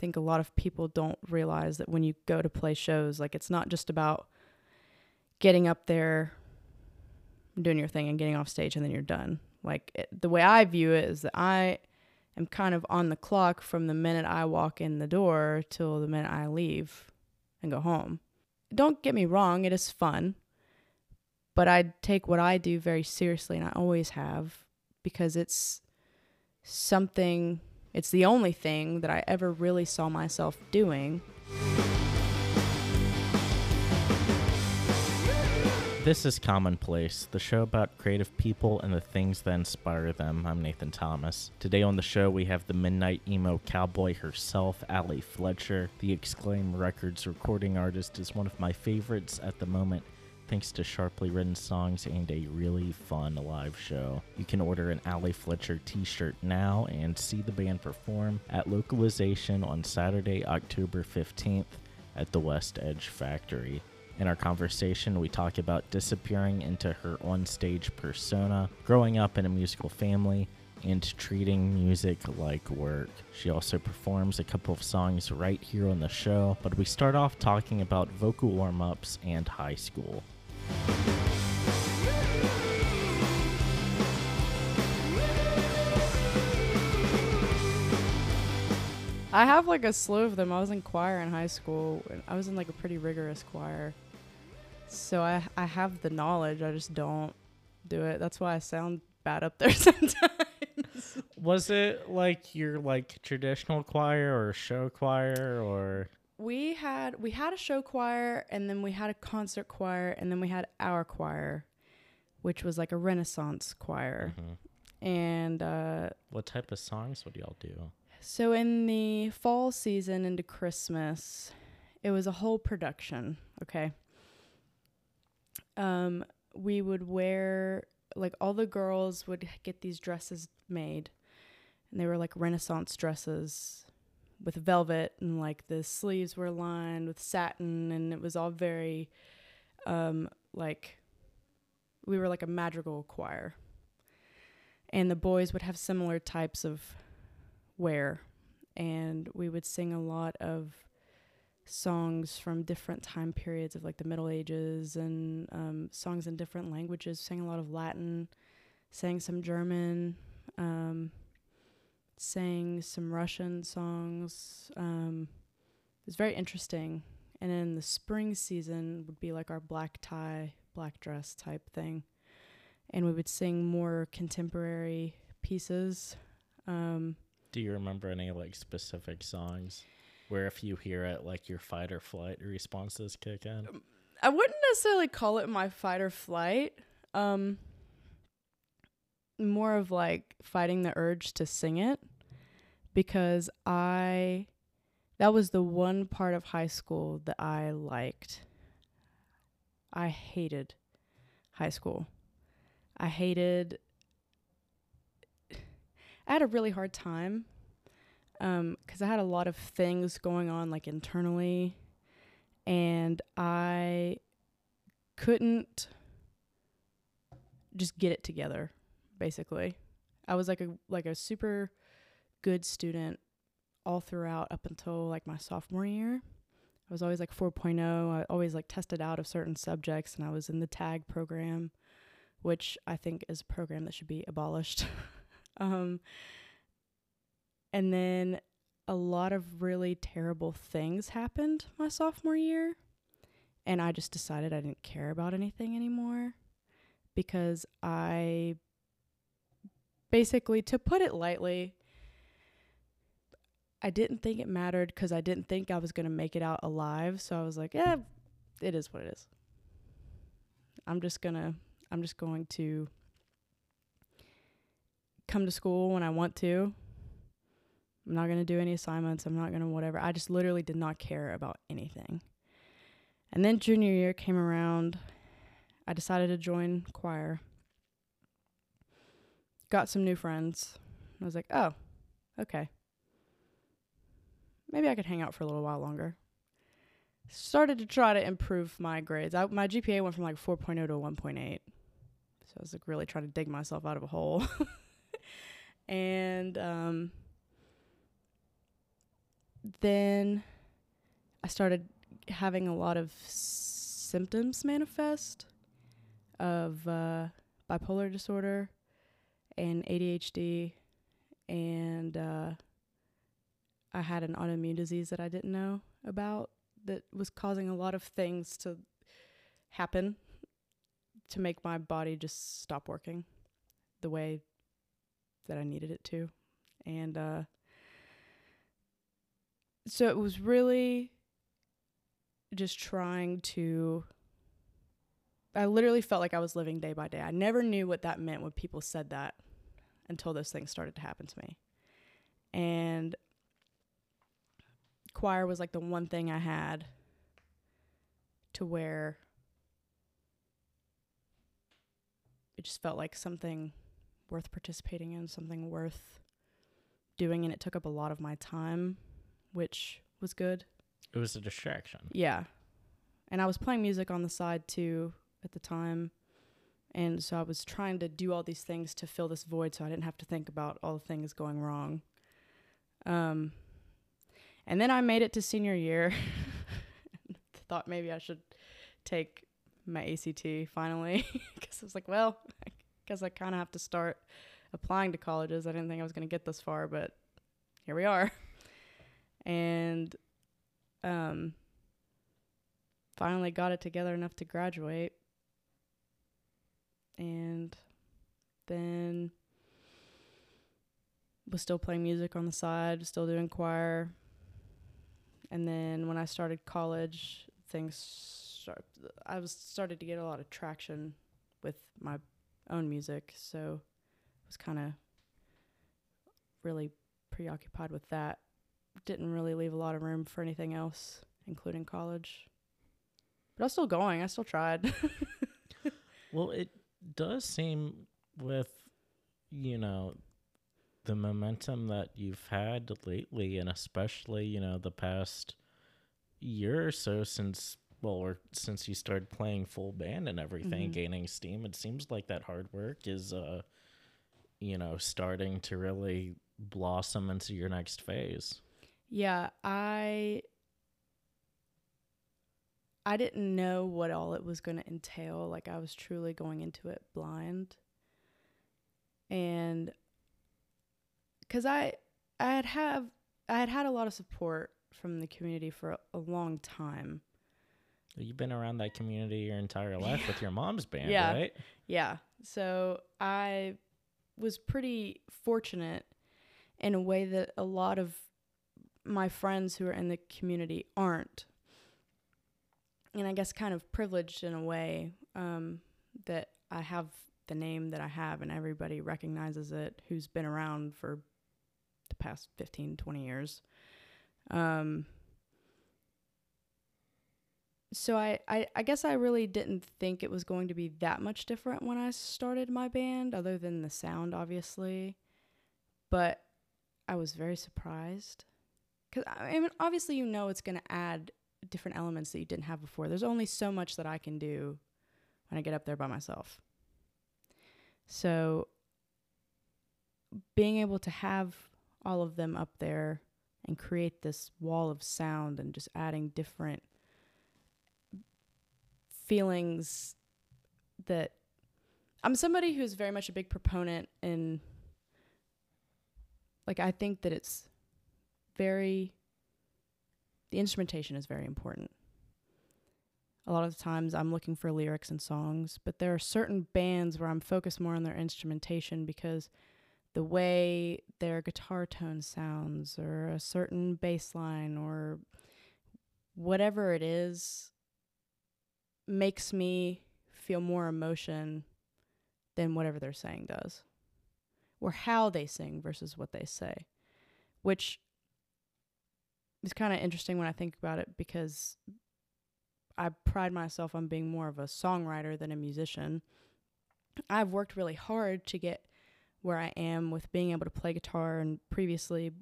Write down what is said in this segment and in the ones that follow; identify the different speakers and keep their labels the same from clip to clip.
Speaker 1: think a lot of people don't realize that when you go to play shows, like it's not just about getting up there, doing your thing, and getting off stage, and then you're done. Like it, the way I view it is that I am kind of on the clock from the minute I walk in the door till the minute I leave and go home. Don't get me wrong, it is fun, but I take what I do very seriously, and I always have because it's something, it's the only thing that I ever really saw myself doing.
Speaker 2: This is Commonplace, the show about creative people and the things that inspire them. I'm Nathan Thomas. Today on the show, we have the Midnight Emo Cowboy herself, Ally Fletcher. The Exclaim Records recording artist is one of my favorites at the moment, thanks to sharply written songs and a really fun live show. You can order an Ally Fletcher t shirt now and see the band perform at Localization on Saturday, October 15th at the West Edge Factory. In our conversation, we talk about disappearing into her onstage persona, growing up in a musical family, and treating music like work. She also performs a couple of songs right here on the show, but we start off talking about vocal warm ups and high school.
Speaker 1: I have like a slew of them. I was in choir in high school. And I was in like a pretty rigorous choir. So I I have the knowledge. I just don't do it. That's why I sound bad up there sometimes.
Speaker 2: Was it like your like traditional choir or show choir or
Speaker 1: we had we had a show choir and then we had a concert choir and then we had our choir, which was like a renaissance choir.
Speaker 2: Mhm.
Speaker 1: And uh
Speaker 2: what type of songs would y'all do?
Speaker 1: So in the fall season into Christmas, it was a whole production, okay? Um we would wear like all the girls would get these dresses made and they were like renaissance dresses with velvet and like the sleeves were lined with satin and it was all very um like we were like a madrigal choir. And the boys would have similar types of wear and we would sing a lot of songs from different time periods of like the middle ages and um, songs in different languages sang a lot of latin sang some german um, sang some russian songs um, it was very interesting and then the spring season would be like our black tie black dress type thing and we would sing more contemporary pieces um,
Speaker 2: Do you remember any like specific songs where if you hear it, like your fight or flight responses kick in?
Speaker 1: I wouldn't necessarily call it my fight or flight. Um more of like fighting the urge to sing it because I that was the one part of high school that I liked. I hated high school. I hated I had a really hard time um cuz I had a lot of things going on like internally and I couldn't just get it together basically. I was like a like a super good student all throughout up until like my sophomore year. I was always like 4.0. I always like tested out of certain subjects and I was in the tag program, which I think is a program that should be abolished. um and then a lot of really terrible things happened my sophomore year and I just decided I didn't care about anything anymore because I basically to put it lightly I didn't think it mattered cuz I didn't think I was going to make it out alive so I was like yeah it is what it is I'm just going to I'm just going to come to school when I want to I'm not going to do any assignments. I'm not going to whatever. I just literally did not care about anything. And then junior year came around. I decided to join choir. Got some new friends. I was like, oh, okay. Maybe I could hang out for a little while longer. Started to try to improve my grades. I, my GPA went from like 4.0 to 1.8. So I was like really trying to dig myself out of a hole. and um, then I started having a lot of symptoms manifest of uh, bipolar disorder and ADHD, and uh, I had an autoimmune disease that I didn't know about that was causing a lot of things to happen to make my body just stop working the way that I needed it to. And uh, so it was really just trying to. I literally felt like I was living day by day. I never knew what that meant when people said that until those things started to happen to me. And choir was like the one thing I had to where it just felt like something worth participating in, something worth doing, and it took up a lot of my time, which was good.
Speaker 2: It was a distraction.
Speaker 1: Yeah. And I was playing music on the side too at the time. And so I was trying to do all these things to fill this void so I didn't have to think about all the things going wrong. Um, and then I made it to senior year. Thought maybe I should take my ACT finally because I was like, well, I I kind of have to start applying to colleges. I didn't think I was going to get this far, but here we are. And um, finally got it together enough to graduate. And then was still playing music on the side, still doing choir. And then when I started college, things start, I was started to get a lot of traction with my own music, so I was kind of really preoccupied with that. Didn't really leave a lot of room for anything else, including college. But I was still going. I still tried.
Speaker 2: Well, it does seem with, you know, the momentum that you've had lately, and especially, you know, the past year or so since, well, or since you started playing full band and everything,
Speaker 1: Mhm.
Speaker 2: gaining steam, it seems like that hard work is, uh, you know, starting to really blossom into your next phase.
Speaker 1: Yeah, I I didn't know what all it was going to entail. Like I was truly going into it blind. And cuz I I had have I had had a lot of support from the community for a, a long time.
Speaker 2: You've been around that community your entire life with your mom's band,
Speaker 1: Yeah.
Speaker 2: right?
Speaker 1: Yeah. So I was pretty fortunate in a way that a lot of my friends who are in the community aren't. And I guess kind of privileged in a way um, that I have the name that I have and everybody recognizes it who's been around for past 15, 20 years. Um, so I, I, I guess I really didn't think it was going to be that much different when I started my band, other than the sound, obviously. But I was very surprised. Because, I mean, obviously, you know it's going to add different elements that you didn't have before. There's only so much that I can do when I get up there by myself. So, being able to have all of them up there and create this wall of sound and just adding different feelings that I'm somebody who's very much a big proponent in like I think that it's very the instrumentation is very important. A lot of the times I'm looking for lyrics and songs, but there are certain bands where I'm focused more on their instrumentation because the way their guitar tone sounds or a certain bass line or whatever it is makes me feel more emotion than whatever they're saying does or how they sing versus what they say which is kind of interesting when i think about it because i pride myself on being more of a songwriter than a musician. I've worked really hard to get where i am with being able to play guitar and previously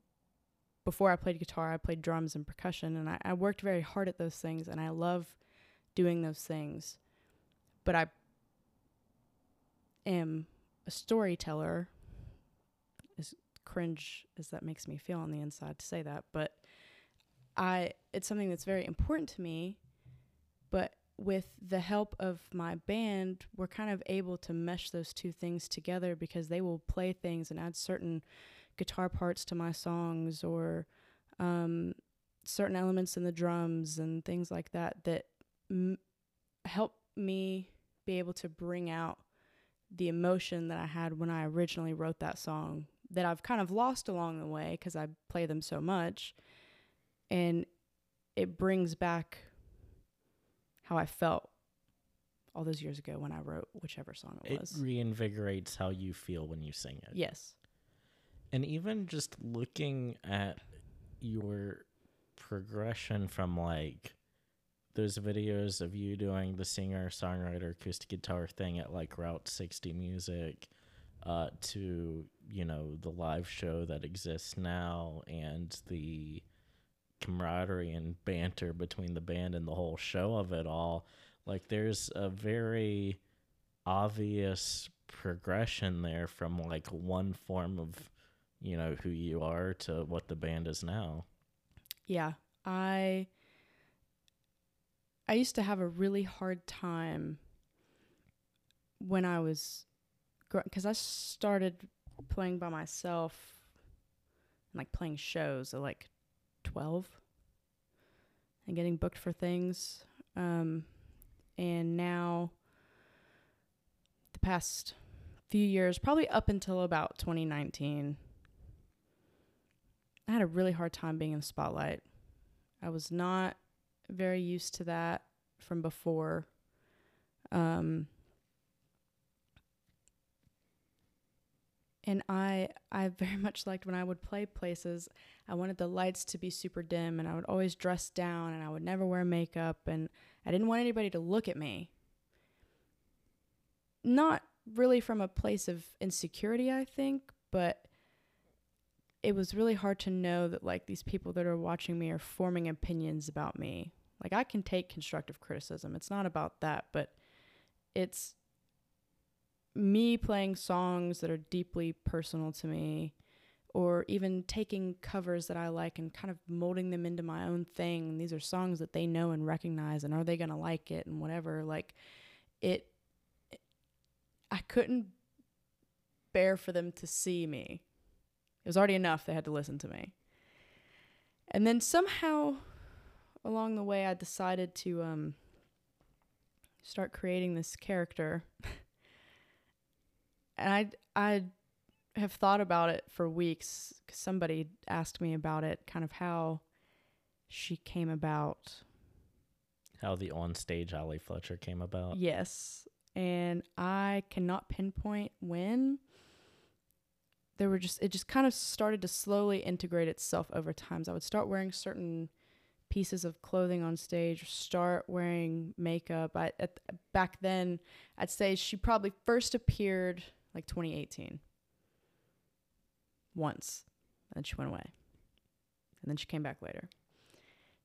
Speaker 1: before i played guitar i played drums and percussion and i, I worked very hard at those things and i love doing those things. But I am a storyteller, as cringe as that makes me feel on the inside to say that, but I it's something that's very important to me, but with the help of my band, we're kind of able to mesh those two things together because they will play things and add certain guitar parts to my songs or um, certain elements in the drums and things like that that m- help me be able to bring out the emotion that I had when I originally wrote that song that I've kind of lost along the way because I play them so much. And it brings back how I felt all those years ago when I wrote whichever song it,
Speaker 2: It
Speaker 1: was.
Speaker 2: It reinvigorates how you feel when you sing it.
Speaker 1: yes.
Speaker 2: And even just looking at your progression from like those videos of you doing the singer songwriter acoustic guitar thing at like Route 60 Music uh, to, you know, the live show that exists now and the camaraderie and banter between the band and the whole show of it all. Like there's a very obvious progression there from like one form of you know who you are to what the band is now.
Speaker 1: Yeah. I I used to have a really hard time when I was because I started playing by myself and like playing shows at like 12 and getting booked for things um and now the past few years probably up until about 2019 I had a really hard time being in the spotlight. I was not very used to that from before. Um, and I I very much liked when I would play places. I wanted the lights to be super dim, and I would always dress down, and I would never wear makeup, and I didn't want anybody to look at me. Not really from a place of insecurity, I think, but it was really hard to know that like these people that are watching me are forming opinions about me. Like I can take constructive criticism. It's not about that, but it's me playing songs that are deeply personal to me or even taking covers that I like and kind of molding them into my own thing. These are songs that they know and recognize and are they going to like it and whatever. Like it I couldn't bear for them to see me. It was already enough they had to listen to me. And then somehow along the way I decided to um start creating this character. and I I have thought about it for weeks cuz somebody asked me about it, kind of how she came about.
Speaker 2: How the on-stage Ally Fletcher came about.
Speaker 1: Yes. And I cannot pinpoint when. There were just it just kind of started to slowly integrate itself over time. So I would start wearing certain pieces of clothing on stage, start wearing makeup. I at, back then, I'd say she probably first appeared like 2018. Once. And she went away. And then she came back later.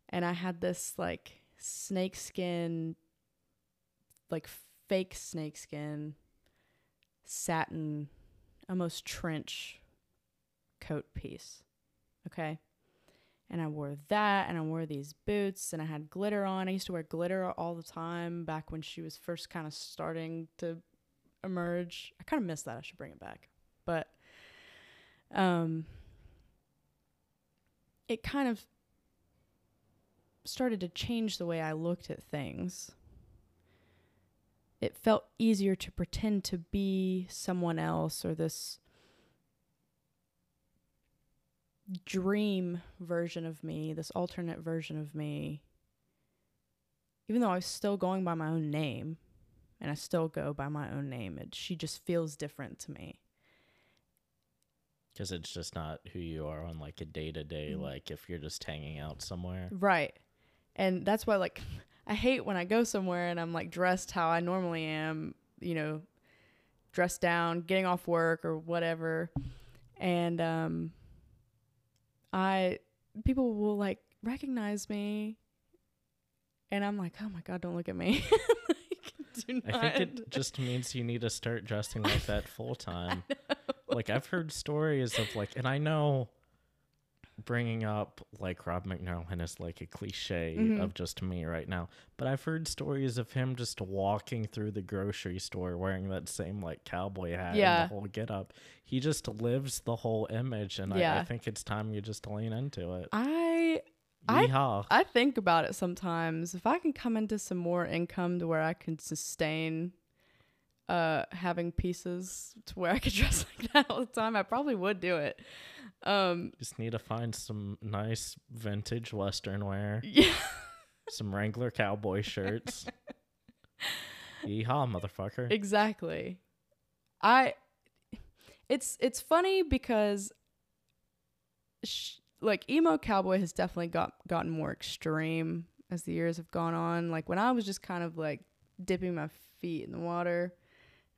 Speaker 1: And I had this like snakeskin like fake snakeskin satin almost trench coat piece. Okay? And I wore that and I wore these boots and I had glitter on. I used to wear glitter all the time back when she was first kind of starting to emerge. I kind of miss that. I should bring it back. But um it kind of started to change the way I looked at things. It felt easier to pretend to be someone else or this dream version of me, this alternate version of me. Even though I was still going by my own name, and I still go by my own name, it, she just feels different to me.
Speaker 2: Because it's just not who you are on like a day to day, like if you're just hanging out somewhere.
Speaker 1: Right. And that's why like I hate when I go somewhere and I'm like dressed how I normally am, you know, dressed down, getting off work or whatever. And um I people will like recognize me and I'm like, "Oh my god, don't look at me." do
Speaker 2: I think it just means you need to start dressing like that full time. Like I've heard stories of like, and I know bringing up like Rob McNally is like a cliche
Speaker 1: Mhm.
Speaker 2: of just me right now, but I've heard stories of him just walking through the grocery store wearing that same like cowboy hat
Speaker 1: Yeah.
Speaker 2: and the whole get up. He just lives the whole image, and I, I think it's time you just lean into it.
Speaker 1: I-
Speaker 2: Yeehaw.
Speaker 1: I think about it sometimes. If I can come into some more income to where I can sustain uh having pieces to where I could dress like that all the time, I probably would do it. Um
Speaker 2: just need to find some nice vintage Western wear,
Speaker 1: yeah.
Speaker 2: some Wrangler cowboy shirts. Yeehaw, motherfucker.
Speaker 1: Exactly. I it's it's funny because sh- like emo cowboy has definitely got gotten more extreme as the years have gone on. Like when I was just kind of like dipping my feet in the water,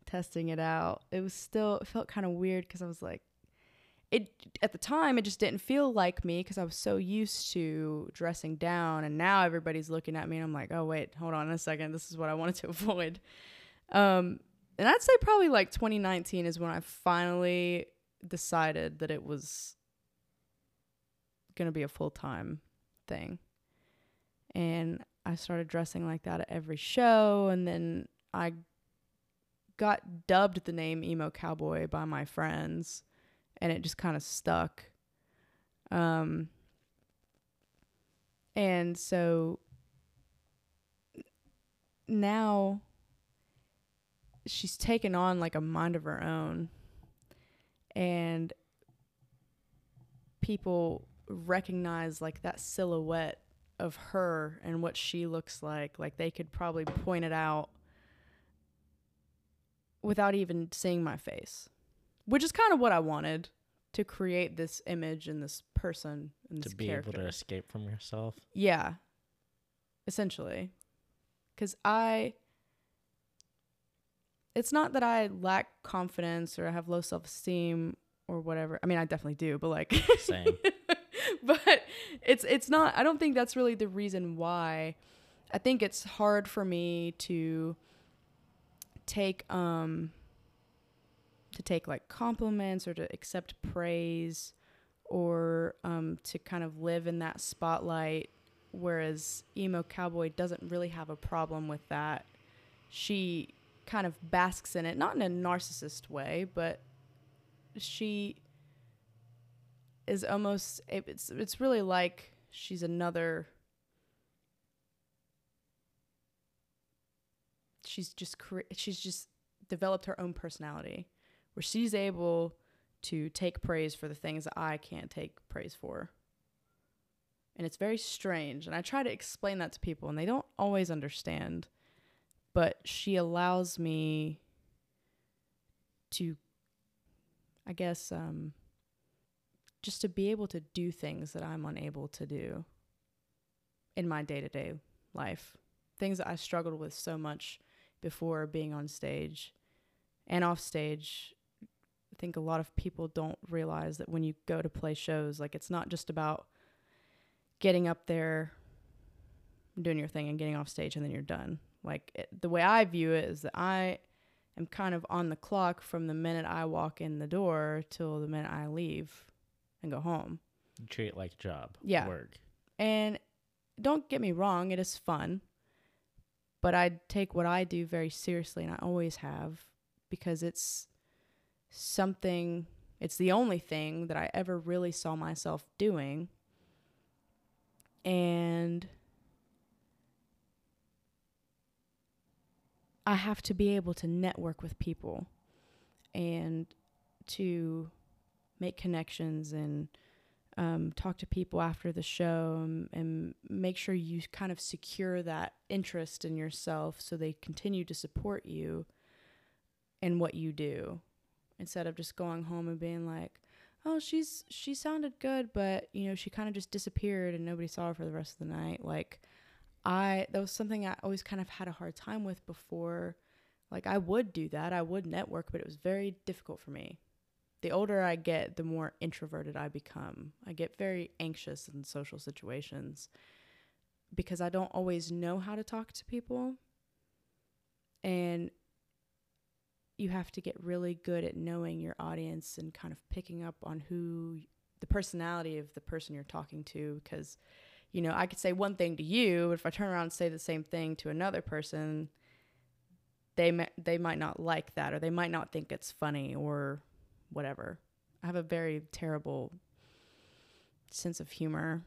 Speaker 1: testing it out, it was still it felt kind of weird cuz I was like it at the time it just didn't feel like me because I was so used to dressing down and now everybody's looking at me and I'm like, "Oh wait, hold on a second. This is what I wanted to avoid." Um, and I'd say probably like 2019 is when I finally decided that it was going to be a full time thing. And I started dressing like that at every show. And then I got dubbed the name Emo Cowboy by my friends. And it just kind of stuck. Um, and so now she's taken on like a mind of her own and people recognize like that silhouette of her and what she looks like like they could probably point it out without even seeing my face which is kind of what i wanted to create this image and this person and this
Speaker 2: to be
Speaker 1: character
Speaker 2: able to escape from yourself.
Speaker 1: yeah. Essentially. Cuz I it's not that I lack confidence or I have low self-esteem or whatever. I mean, I definitely do, but like
Speaker 2: Same.
Speaker 1: but it's it's not I don't think that's really the reason why. I think it's hard for me to take um to take like compliments or to accept praise or um to kind of live in that spotlight whereas emo cowboy doesn't really have a problem with that. She kind of basks in it, not in a narcissist way, but she is almost it's it's really like she's another she's just cre- she's just developed her own personality where she's able to take praise for the things that I can't take praise for. And it's very strange and I try to explain that to people and they don't always understand. But she allows me to I guess um just to be able to do things that I'm unable to do in my day to day life. Things that I struggled with so much before being on stage and off stage. I think a lot of people don't realize that when you go to play shows, like it's not just about getting up there, doing your thing, and getting off stage, and then you're done. Like it, the way I view it is that I am kind of on the clock from the minute I walk in the door till the minute I leave and go home.
Speaker 2: You treat it like a job.
Speaker 1: Yeah.
Speaker 2: Work.
Speaker 1: And don't get me wrong, it is fun. But I take what I do very seriously, and I always have, because it's something, it's the only thing that I ever really saw myself doing. And I have to be able to network with people and to make connections and um, talk to people after the show and, and make sure you kind of secure that interest in yourself so they continue to support you and what you do instead of just going home and being like oh she's she sounded good but you know she kind of just disappeared and nobody saw her for the rest of the night. Like i that was something i always kind of had a hard time with before. Like i would do that. I would network but it was very difficult for me the older I get, the more introverted I become. I get very anxious in social situations because I don't always know how to talk to people. And you have to get really good at knowing your audience and kind of picking up on who the personality of the person you're talking to because you know i could say one thing to you but if i turn around and say the same thing to another person they may, they might not like that or they might not think it's funny or whatever. I have a very terrible sense of humor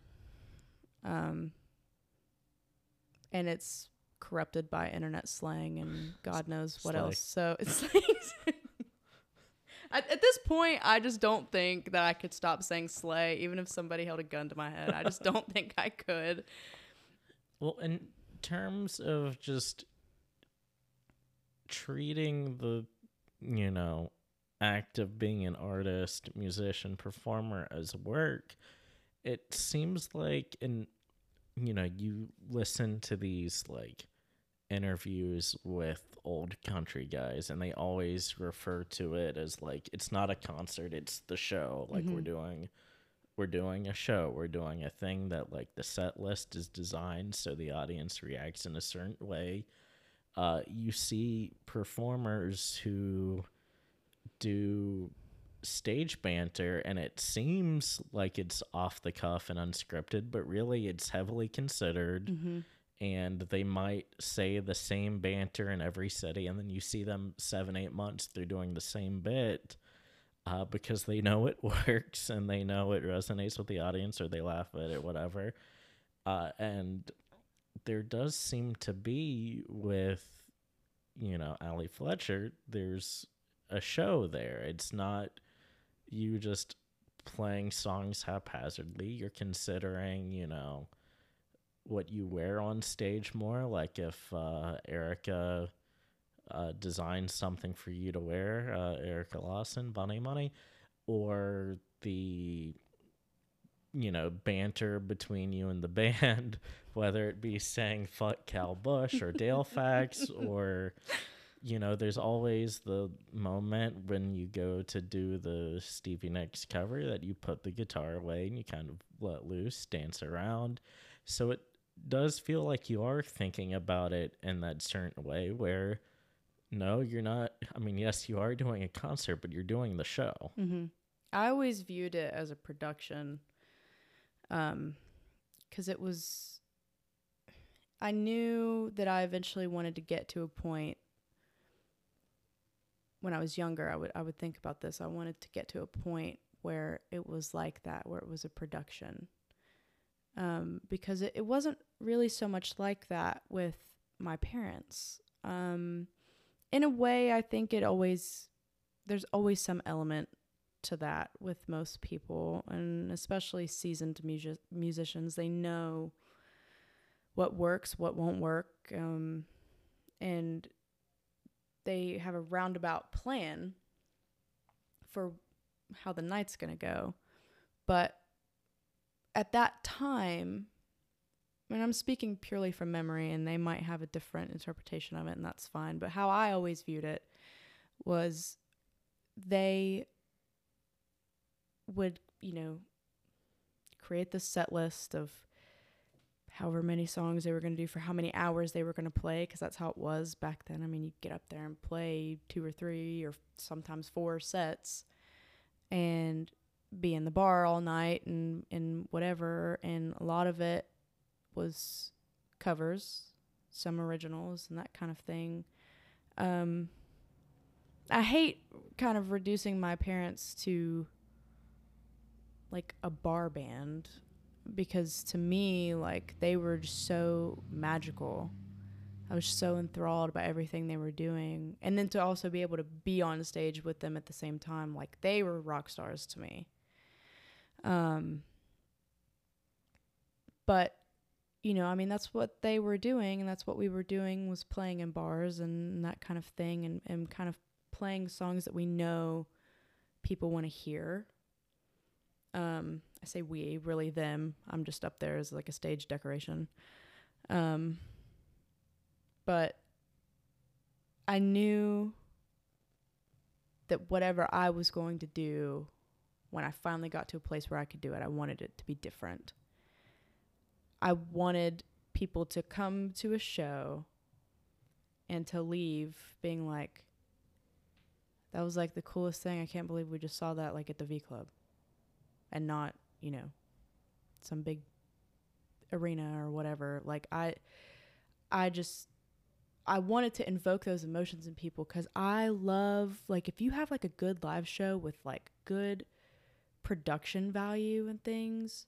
Speaker 1: um and it's corrupted by internet slang and god knows what
Speaker 2: Slay.
Speaker 1: else. So it's like at, at this point i just don't think that i could stop saying slay even if somebody held a gun to my head. I just don't think i could.
Speaker 2: Well, in terms of just treating the, you know, act of being an artist, musician, performer as work, it seems like, in, you know, you listen to these like interviews with old country guys and they always refer to it as like it's not a concert it's the show. Like we're
Speaker 1: Mhm.
Speaker 2: doing we're doing a show. We're doing a thing that like the set list is designed so the audience reacts in a certain way. Uh, you see performers who do stage banter and it seems like it's off the cuff and unscripted but really it's heavily considered
Speaker 1: mm-hmm.
Speaker 2: and they might say the same banter in every city and then you see them seven eight months they're doing the same bit uh, because they know it works and they know it resonates with the audience or they laugh at it whatever uh, and there does seem to be with you know ally fletcher there's a show there. It's not you just playing songs haphazardly. You're considering you know what you wear on stage more. Like if uh, erica uh, designs something for you to wear uh, erica lawson bunny money or the you know banter between you and the band whether it be saying fuck cal bush or dale fax or you know there's always the moment when you go to do the stevie nicks cover that you put the guitar away and you kind of let loose dance around so it does feel like you are thinking about it in that certain way where no you're not i mean yes you are doing a concert but you're doing the show
Speaker 1: Mm-hmm. I always viewed it as a production, um, because it was. I knew that I eventually wanted to get to a point. When I was younger, I would I would think about this. I wanted to get to a point where it was like that, where it was a production. Um, because it, it wasn't really so much like that with my parents. Um, in a way, I think it always there's always some element to that with most people and especially seasoned music- musicians they know what works what won't work um, and they have a roundabout plan for how the night's going to go. But at that time and i'm speaking purely from memory and they might have a different interpretation of it and that's fine but how i always viewed it was they would, you know, create the set list of however many songs they were going to do for how many hours they were going to play because that's how it was back then. I mean, you get up there and play two or three or sometimes four sets and be in the bar all night and and whatever and a lot of it was covers, some originals and that kind of thing. Um I hate kind of reducing my parents to like a bar band because to me like they were just so magical. I was so enthralled by everything they were doing. And then to also be able to be on stage with them at the same time like they were rock stars to me. Um but you know i mean that's what they were doing and that's what we were doing was playing in bars and that kind of thing and, and kind of playing songs that we know people want to hear um i say we really them. I'm just up there as like a stage decoration. Um but i knew that whatever i was going to do when i finally got to a place where i could do it i wanted it to be different. I wanted people to come to a show and to leave being like that was like the coolest thing. I can't believe we just saw that like at the v club and not, you know, some big arena or whatever. Like I I just I wanted to invoke those emotions in people cuz I love like if you have like a good live show with like good production value and things.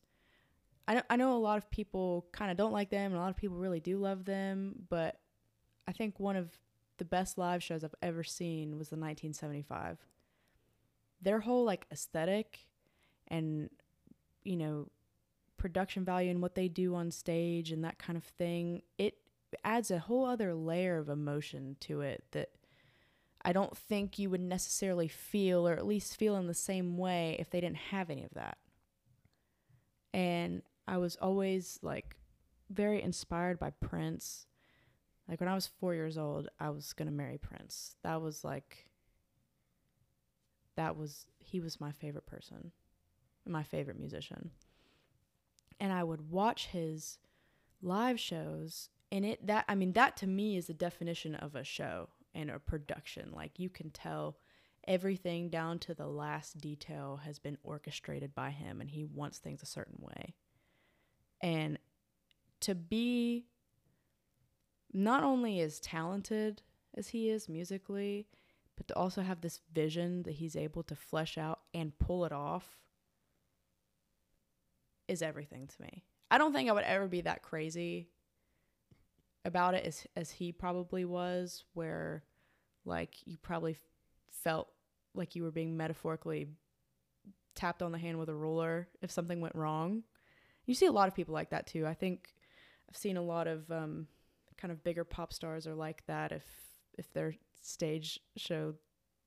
Speaker 1: I know, I know a lot of people kind of don't like them and a lot of people really do love them, but I think one of the best live shows I've ever seen was the 1975. Their whole like aesthetic and you know production value and what they do on stage and that kind of thing, it adds a whole other layer of emotion to it that I don't think you would necessarily feel or at least feel in the same way if they didn't have any of that. And I was always like very inspired by Prince. Like when I was 4 years old, I was going to marry Prince. That was like that was he was my favorite person, my favorite musician. And I would watch his live shows and it that I mean that to me is the definition of a show and a production. Like you can tell everything down to the last detail has been orchestrated by him and he wants things a certain way. And to be not only as talented as he is musically, but to also have this vision that he's able to flesh out and pull it off is everything to me. I don't think I would ever be that crazy about it as as he probably was where like you probably felt like you were being metaphorically tapped on the hand with a ruler if something went wrong. You see a lot of people like that too. I think I've seen a lot of um, kind of bigger pop stars are like that if if their stage show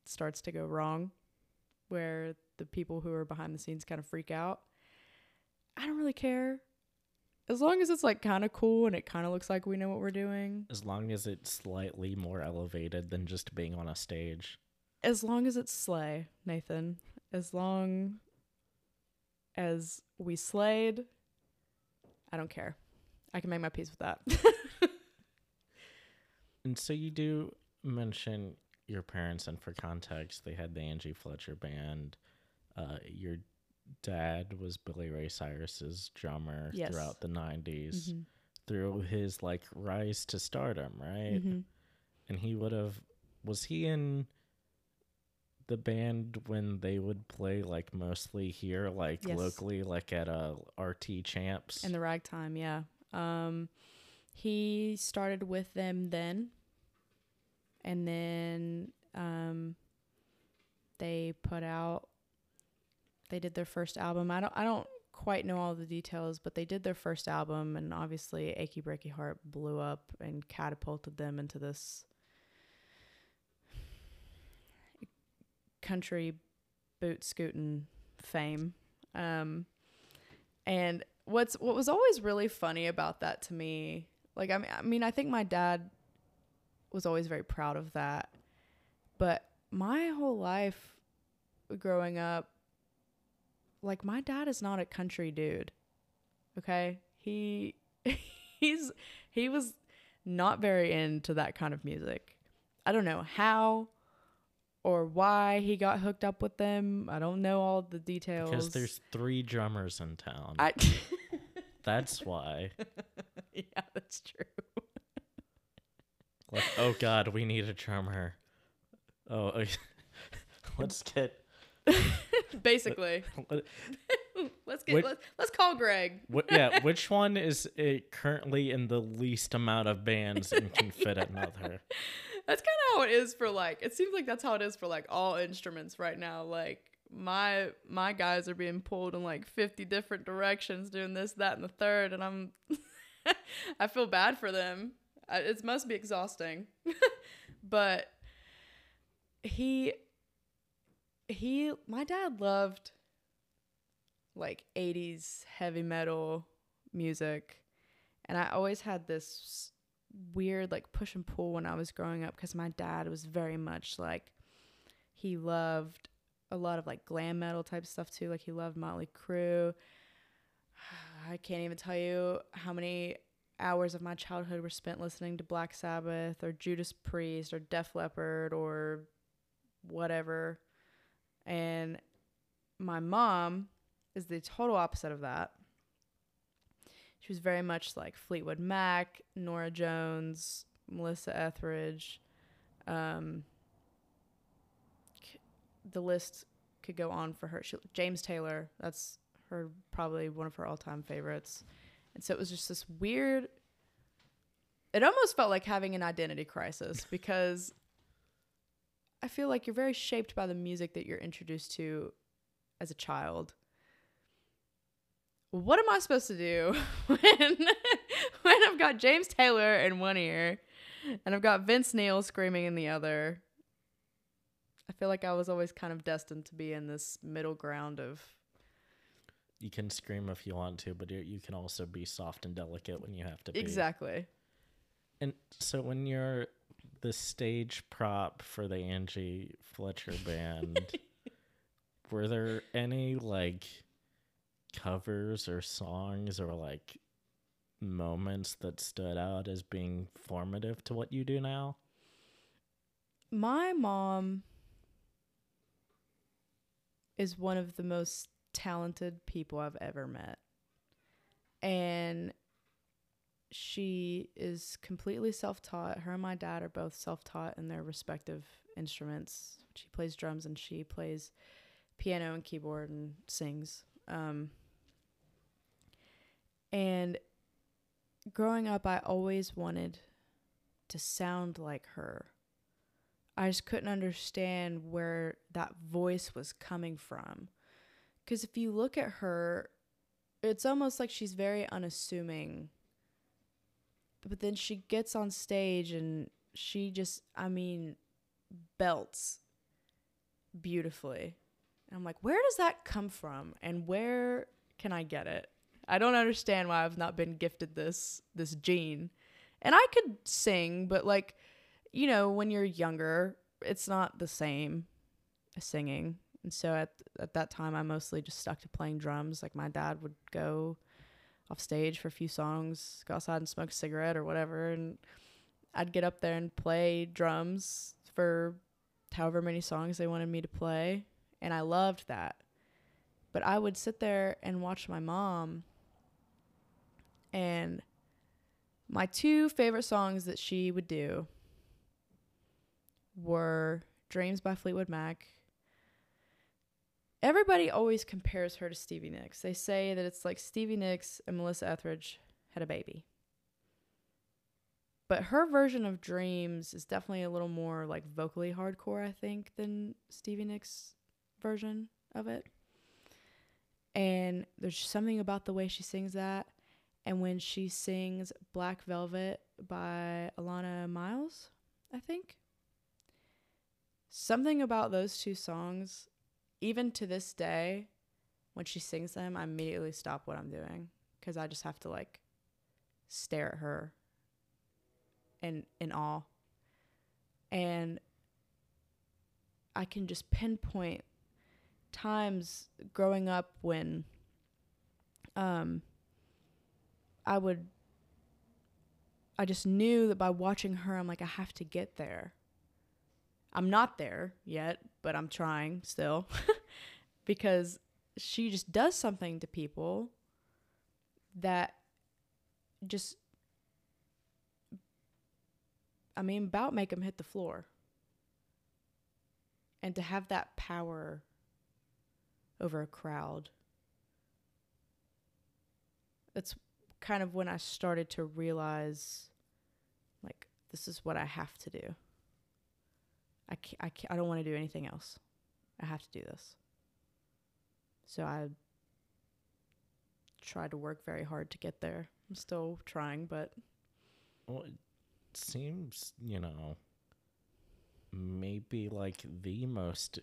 Speaker 1: starts to go wrong where the people who are behind the scenes kind of freak out. I don't really care as long as it's like kind of cool and it kind of looks like we know what we're doing.
Speaker 2: As long as it's slightly more elevated than just being on a stage.
Speaker 1: As long as it's slay, Nathan. As long as we slayed, I don't care. I can make my peace with that.
Speaker 2: and so you do mention your parents, and for context, they had the Angie Fletcher band. Uh, your dad was Billy Ray Cyrus's drummer yes. throughout the 90s mm-hmm. through his like rise to stardom, right? Mm-hmm. And he would have was he in the band when they would play like mostly here like yes. locally like at a uh, RT Champs
Speaker 1: in the ragtime, yeah. Um he started with them then and then um they put out they did their first album. I don't I don't quite know all the details, but they did their first album, and obviously, "Achy Breaky Heart" blew up and catapulted them into this country boot scooting fame. Um, and what's what was always really funny about that to me, like I mean, I mean, I think my dad was always very proud of that, but my whole life growing up like my dad is not a country dude. Okay? He he's he was not very into that kind of music. I don't know how or why he got hooked up with them. I don't know all the details.
Speaker 2: Because there's three drummers in town.
Speaker 1: I
Speaker 2: that's why.
Speaker 1: yeah, that's true.
Speaker 2: like, oh god, we need a drummer. Oh, let's get
Speaker 1: Basically. let's get which, let's, let's call Greg.
Speaker 2: What, yeah, which one is currently in the least amount of bands and can fit another?
Speaker 1: That's kind of how it is for like. It seems like that's how it is for like all instruments right now. Like my my guys are being pulled in like 50 different directions doing this that and the third and i'm i feel bad for them it must be exhausting but he he my dad loved like 80s heavy metal music. And i always had this weird like push and pull when i was growing up because my dad was very much like he loved a lot of like glam metal type stuff too. Like he loved motley crue. I can't even tell you how many hours of my childhood were spent listening to black sabbath or judas priest or def leppard or whatever and my mom is the total opposite of that. She was very much like Fleetwood Mac, Norah Jones, Melissa Etheridge. Um, the list could go on for her. She, James Taylor, that's her probably one of her all-time favorites. And so it was just this weird. It almost felt like having an identity crisis because I feel like you're very shaped by the music that you're introduced to as a child. What am I supposed to do when when I've got James Taylor in one ear and I've got Vince Neil screaming in the other? I feel like I was always kind of destined to be in this middle ground of
Speaker 2: You can scream if you want to, but you you can also be soft and delicate when you have to be.
Speaker 1: exactly.
Speaker 2: And so when you're the stage prop for the Angie Fletcher band, were there any like covers or songs or like moments that stood out as being formative to what you do now?
Speaker 1: My mom is one of the most talented people I've ever met. And she is completely self taught. Her and my dad are both self taught in their respective instruments. She plays drums and she plays piano and keyboard and sings. Um, and growing up, I always wanted to sound like her. I just couldn't understand where that voice was coming from. Because if you look at her, it's almost like she's very unassuming. But then she gets on stage and she just, I mean, belts beautifully. And I'm like, where does that come from? And where can I get it? I don't understand why I've not been gifted this this gene. And I could sing, but like you know, when you're younger, it's not the same as singing. And so at at that time, I mostly just stuck to playing drums. Like my dad would go off stage for a few songs, go outside and smoke a cigarette or whatever, and I'd get up there and play drums for however many songs they wanted me to play, and I loved that. But I would sit there and watch my mom and my two favorite songs that she would do were Dreams by Fleetwood Mac. Everybody always compares her to Stevie Nicks. They say that it's like Stevie Nicks and Melissa Etheridge had a baby. But her version of Dreams is definitely a little more like vocally hardcore, I think, than Stevie Nicks' version of it. And there's something about the way she sings that. And when she sings Black Velvet by Alannah Myles, I think. Something about those two songs, even to this day, when she sings them, I immediately stop what I'm doing because I just have to like stare at her in in awe. And I can just pinpoint times growing up when um I would I just knew that by watching her I'm like I have to get there. I'm not there yet, but I'm trying still because she just does something to people that just I mean about make them hit the floor. And to have that power over a crowd. That's kind of when I started to realize like this is what I have to do. I can't, I, can't, I don't want to do anything else. I have to do this. So I tried to work very hard to get there. I'm still trying, but
Speaker 2: Well, it seems, you know, maybe like the most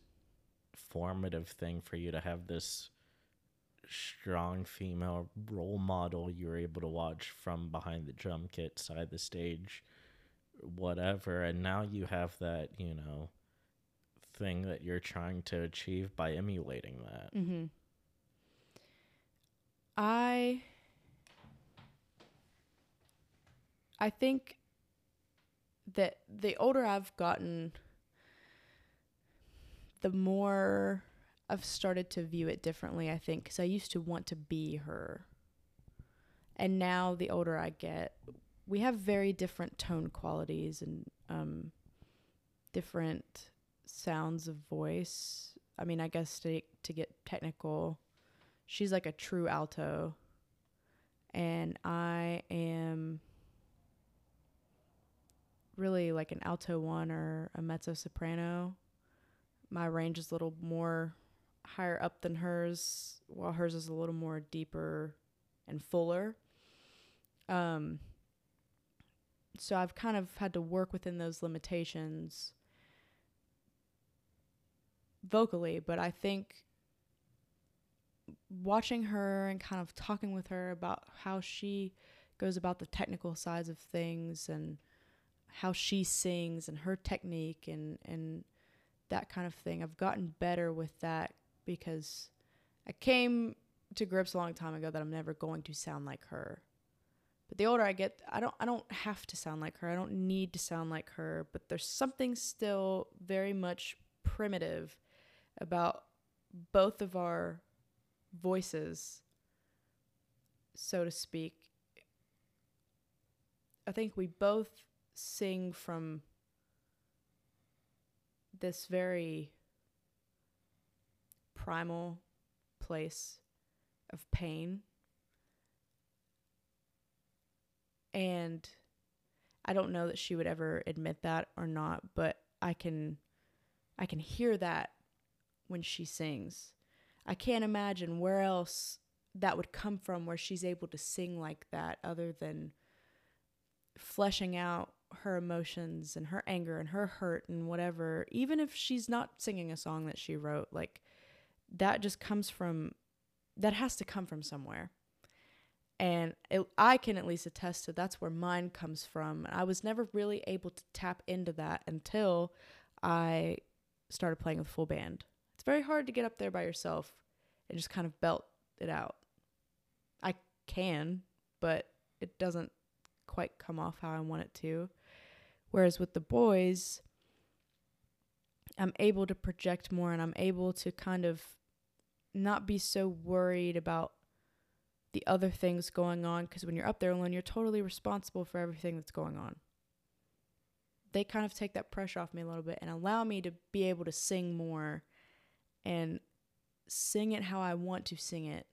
Speaker 2: formative thing for you to have this strong female role model you're able to watch from behind the drum kit, side of the stage, whatever. And now you have that, you know, thing that you're trying to achieve by emulating that.
Speaker 1: Mm-hmm. I I think that the older I've gotten, the more I've started to view it differently, I think, because I used to want to be her. And now, the older I get, we have very different tone qualities and um, different sounds of voice. I mean, I guess to, to get technical, she's like a true alto, and I am really like an alto one or a mezzo soprano. My range is a little more higher up than hers, while hers is a little more deeper and fuller. Um, so I've kind of had to work within those limitations vocally, but I think watching her and kind of talking with her about how she goes about the technical sides of things and how she sings and her technique and and that kind of thing. I've gotten better with that because I came to grips a long time ago that I'm never going to sound like her. But the older I get, I don't I don't have to sound like her. I don't need to sound like her, but there's something still very much primitive about both of our voices so to speak. I think we both sing from this very primal place of pain. And I don't know that she would ever admit that or not, but I can I can hear that when she sings. I can't imagine where else that would come from where she's able to sing like that other than fleshing out her emotions and her anger and her hurt and whatever even if she's not singing a song that she wrote like that just comes from that has to come from somewhere and it, i can at least attest to that's where mine comes from. I was never really able to tap into that until i started playing with full band. It's very hard to get up there by yourself and just kind of belt it out. I can but it doesn't quite come off how i want it to. Whereas with the boys i'm able to project more and i'm able to kind of not be so worried about the other things going on because when you're up there alone, you're totally responsible for everything that's going on. They kind of take that pressure off me a little bit and allow me to be able to sing more and sing it how I want to sing it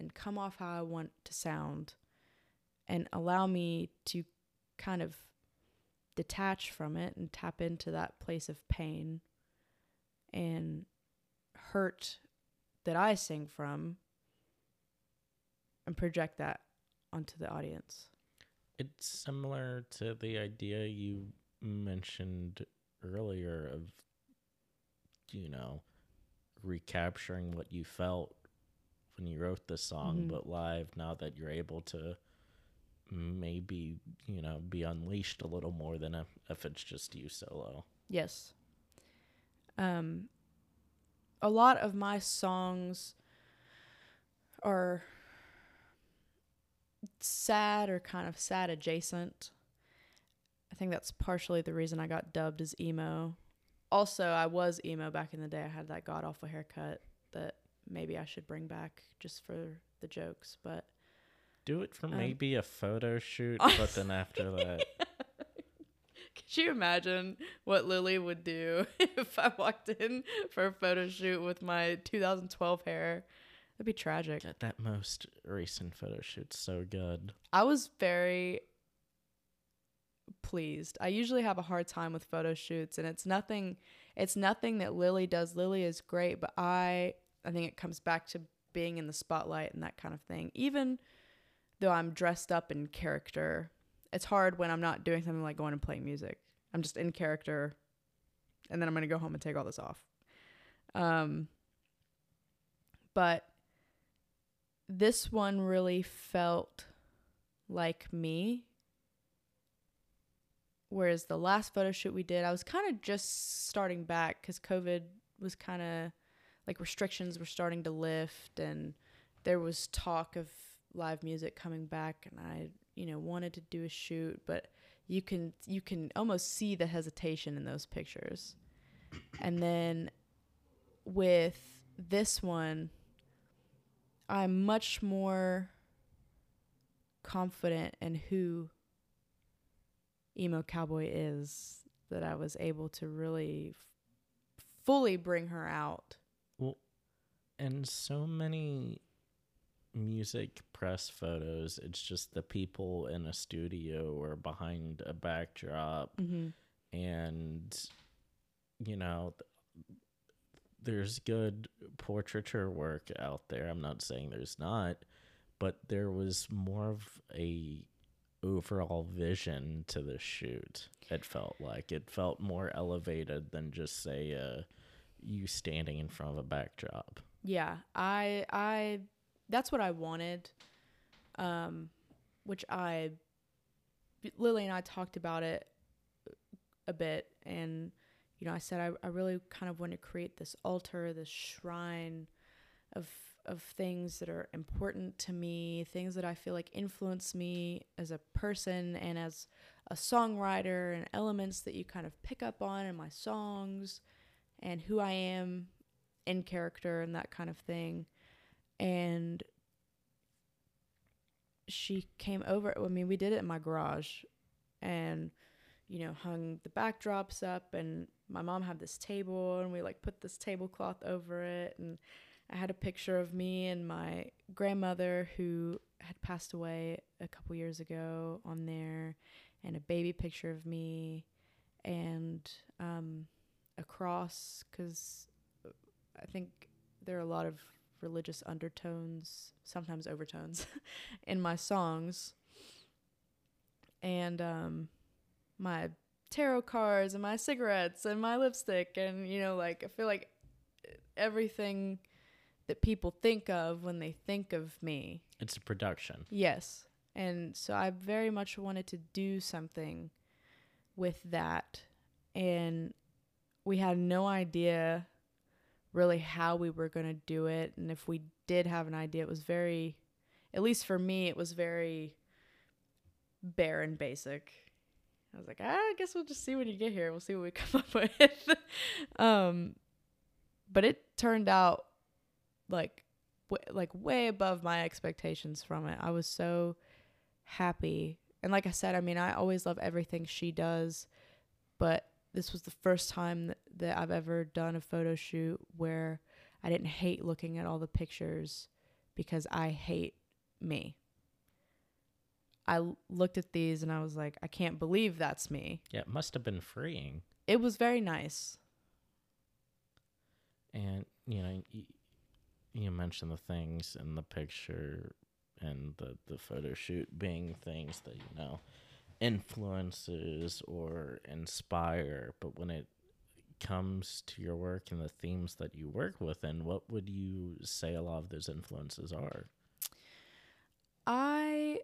Speaker 1: and come off how I want to sound and allow me to kind of detach from it and tap into that place of pain and hurt that I sing from and project that onto the audience.
Speaker 2: It's similar to the idea you mentioned earlier of, you know, recapturing what you felt when you wrote the song,
Speaker 1: Mhm.
Speaker 2: but live now that you're able to maybe, you know, be unleashed a little more than if, if it's just you solo.
Speaker 1: Yes. Um a lot of my songs are sad or kind of sad adjacent. I think that's partially the reason I got dubbed as emo. Also, I was emo back in the day. I had that god awful haircut that maybe I should bring back just for the jokes, but
Speaker 2: Do it for
Speaker 1: Um,
Speaker 2: maybe a photo shoot, but then after that,
Speaker 1: Could you imagine what Lily would do if I walked in for a photo shoot with my 2012 hair? That'd be tragic.
Speaker 2: that, that most recent photo shoot's so good.
Speaker 1: I was very pleased. I usually have a hard time with photo shoots and it's nothing it's nothing that Lily does. Lily is great, but I I think it comes back to being in the spotlight and that kind of thing. Even though I'm dressed up in character, it's hard when I'm not doing something like going and playing music. I'm just in character and then I'm going to go home and take all this off. Um but this one really felt like me. Whereas the last photo shoot we did, I was kind of just starting back because COVID was kind of like restrictions were starting to lift and there was talk of live music coming back and I, you know, wanted to do a shoot, but you can you can almost see the hesitation in those pictures. And then with this one, I'm much more confident in who emo cowboy is that I was able to really f- fully bring her out.
Speaker 2: Well, and so many music press photos, it's just the people in a studio or behind a backdrop,
Speaker 1: Mm-hmm.
Speaker 2: and you know, there's good portraiture work out there. I'm not saying there's not, but there was more of a overall vision to the shoot. It felt like it felt more elevated than just say uh, you standing in front of a backdrop.
Speaker 1: Yeah, I I that's what I wanted. Um which I Lily and I talked about it a bit and you know, I said I, I really kind of want to create this altar, this shrine of of things that are important to me, things that I feel like influence me as a person and as a songwriter and elements that you kind of pick up on in my songs and who I am in character and that kind of thing. And she came over. I mean, we did it in my garage and, you know, hung the backdrops up. And my mom had this table and we like put this tablecloth over it. And I had a picture of me and my grandmother who had passed away a couple years ago on there, and a baby picture of me, and um, a cross because I think there are a lot of religious undertones, sometimes overtones, in my songs. And um, my tarot cards and my cigarettes and my lipstick and you know like I feel like everything that people think of when they think of me.
Speaker 2: It's a production.
Speaker 1: Yes. And so I very much wanted to do something with that and we had no idea really how we were going to do it and if we did have an idea it was very at least for me it was very bare and basic i was like ah, i guess we'll just see when you get here. We'll see what we come up with. Um but it turned out like w- like way above my expectations from it. I was so happy. And like i said i mean i always love everything she does but this was the first time that, that I've ever done a photo shoot where I didn't hate looking at all the pictures because I hate me. I looked at these and I was like, I can't believe that's me.
Speaker 2: Yeah, it must have been freeing.
Speaker 1: It was very nice.
Speaker 2: And you know, you, you mentioned the things in the picture and the the photo shoot being things that you know influences or inspire, but when it comes to your work and the themes that you work within, what would you say a lot of those influences are?
Speaker 1: I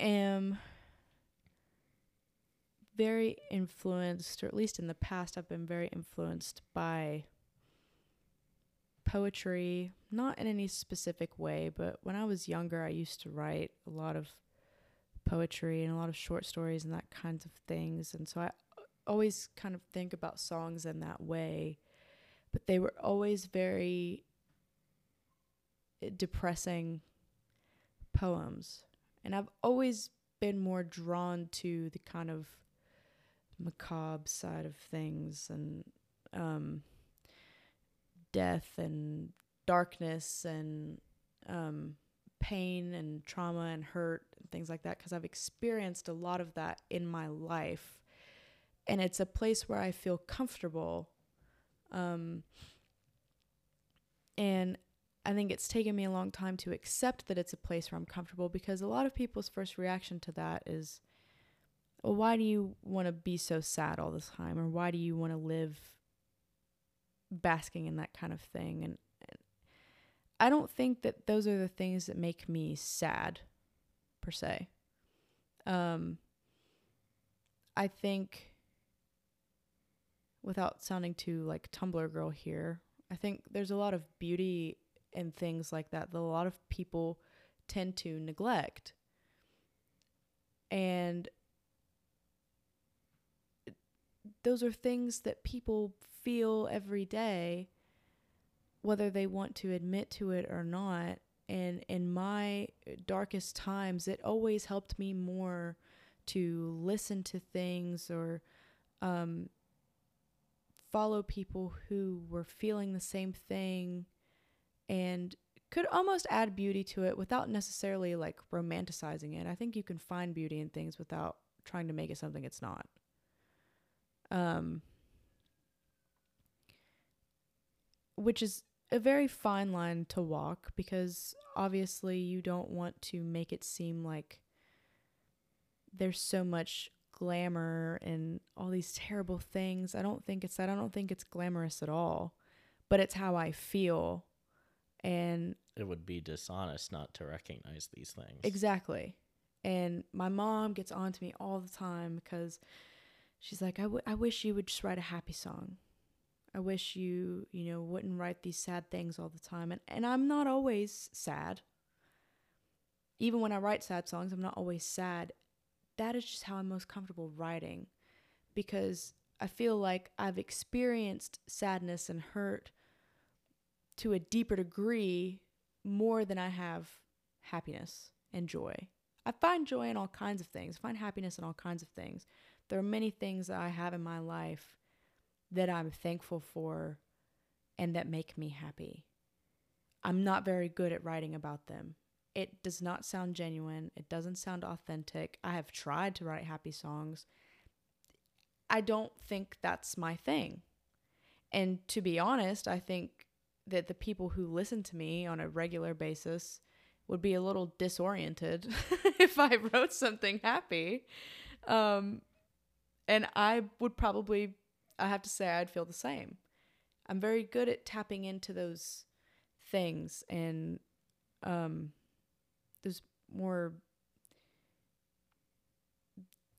Speaker 1: am very influenced, or at least in the past, I've been very influenced by poetry, not in any specific way, but when I was younger, I used to write a lot of poetry and a lot of short stories and that kinds of things. And so I always kind of think about songs in that way, but they were always very eh, depressing poems. And I've always been more drawn to the kind of macabre side of things and um, death and darkness and um, pain and trauma and hurt and things like that because I've experienced a lot of that in my life. And it's a place where I feel comfortable. Um, and I think it's taken me a long time to accept that it's a place where I'm comfortable because a lot of people's first reaction to that is, well, why do you want to be so sad all the time? Or why do you want to live basking in that kind of thing? And, I don't think that those are the things that make me sad, per se. Um, I think, without sounding too like Tumblr girl here, I think there's a lot of beauty in things like that that a lot of people tend to neglect. And those are things that people feel every day whether they want to admit to it or not. And in my darkest times, it always helped me more to listen to things or um, follow people who were feeling the same thing and could almost add beauty to it without necessarily like romanticizing it. I think you can find beauty in things without trying to make it something it's not. Um, which is a very fine line to walk because obviously you don't want to make it seem like there's so much glamour and all these terrible things. I don't think it's that. I don't think it's glamorous at all, but it's how I feel. And
Speaker 2: it would be dishonest not to recognize these things.
Speaker 1: Exactly. And my mom gets on to me all the time because she's like, I, w- I wish you would just write a happy song. I wish you, you know, wouldn't write these sad things all the time. And, and I'm not always sad. Even when I write sad songs, I'm not always sad. That is just how I'm most comfortable writing because I feel like I've experienced sadness and hurt to a deeper degree more than I have happiness and joy. I find joy in all kinds of things, I find happiness in all kinds of things. There are many things that I have in my life that I'm thankful for and that make me happy. I'm not very good at writing about them. It does not sound genuine. It doesn't sound authentic. I have tried to write happy songs. I don't think that's my thing. And to be honest, I think that the people who listen to me on a regular basis would be a little disoriented if I wrote something happy. Um, and I would probably I have to say I'd feel the same. I'm very good at tapping into those things and um those more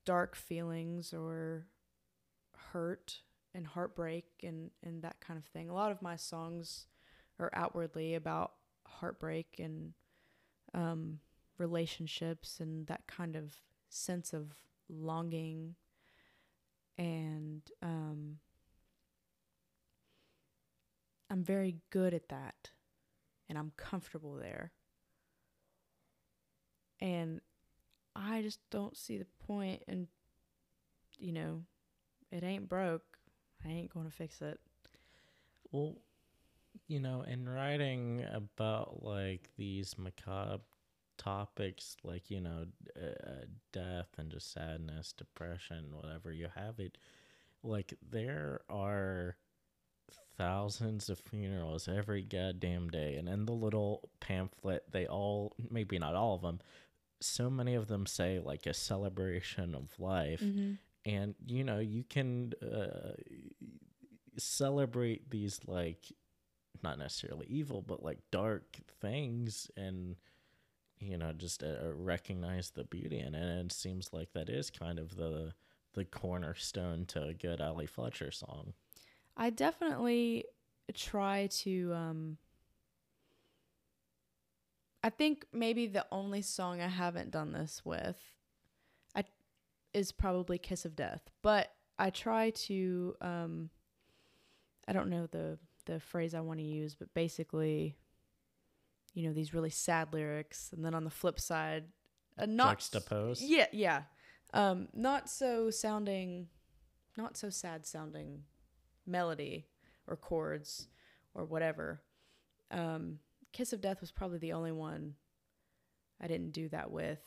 Speaker 1: dark feelings or hurt and heartbreak and and that kind of thing. A lot of my songs are outwardly about heartbreak and um relationships and that kind of sense of longing and um, I'm very good at that, and I'm comfortable there. And I just don't see the point, and you know, it ain't broke. I ain't gonna fix it.
Speaker 2: Well, you know, in writing about like these macabre topics like you know uh, death and just sadness depression whatever you have it like there are thousands of funerals every goddamn day and in the little pamphlet they all maybe not all of them so many of them say like a celebration of life
Speaker 1: mm-hmm.
Speaker 2: and you know you can uh, celebrate these like not necessarily evil but like dark things and you know just uh, recognize the beauty in it and it seems like that is kind of the the cornerstone to a good Ally Fletcher song.
Speaker 1: I definitely try to um I think maybe the only song I haven't done this with I is probably Kiss of Death, but I try to um I don't know the the phrase I want to use, but basically you know these really sad lyrics and then on the flip side
Speaker 2: a not juxtapose
Speaker 1: yeah yeah. Um not so sounding not so sad sounding melody or chords or whatever. Um kiss of death was probably the only one i didn't do that with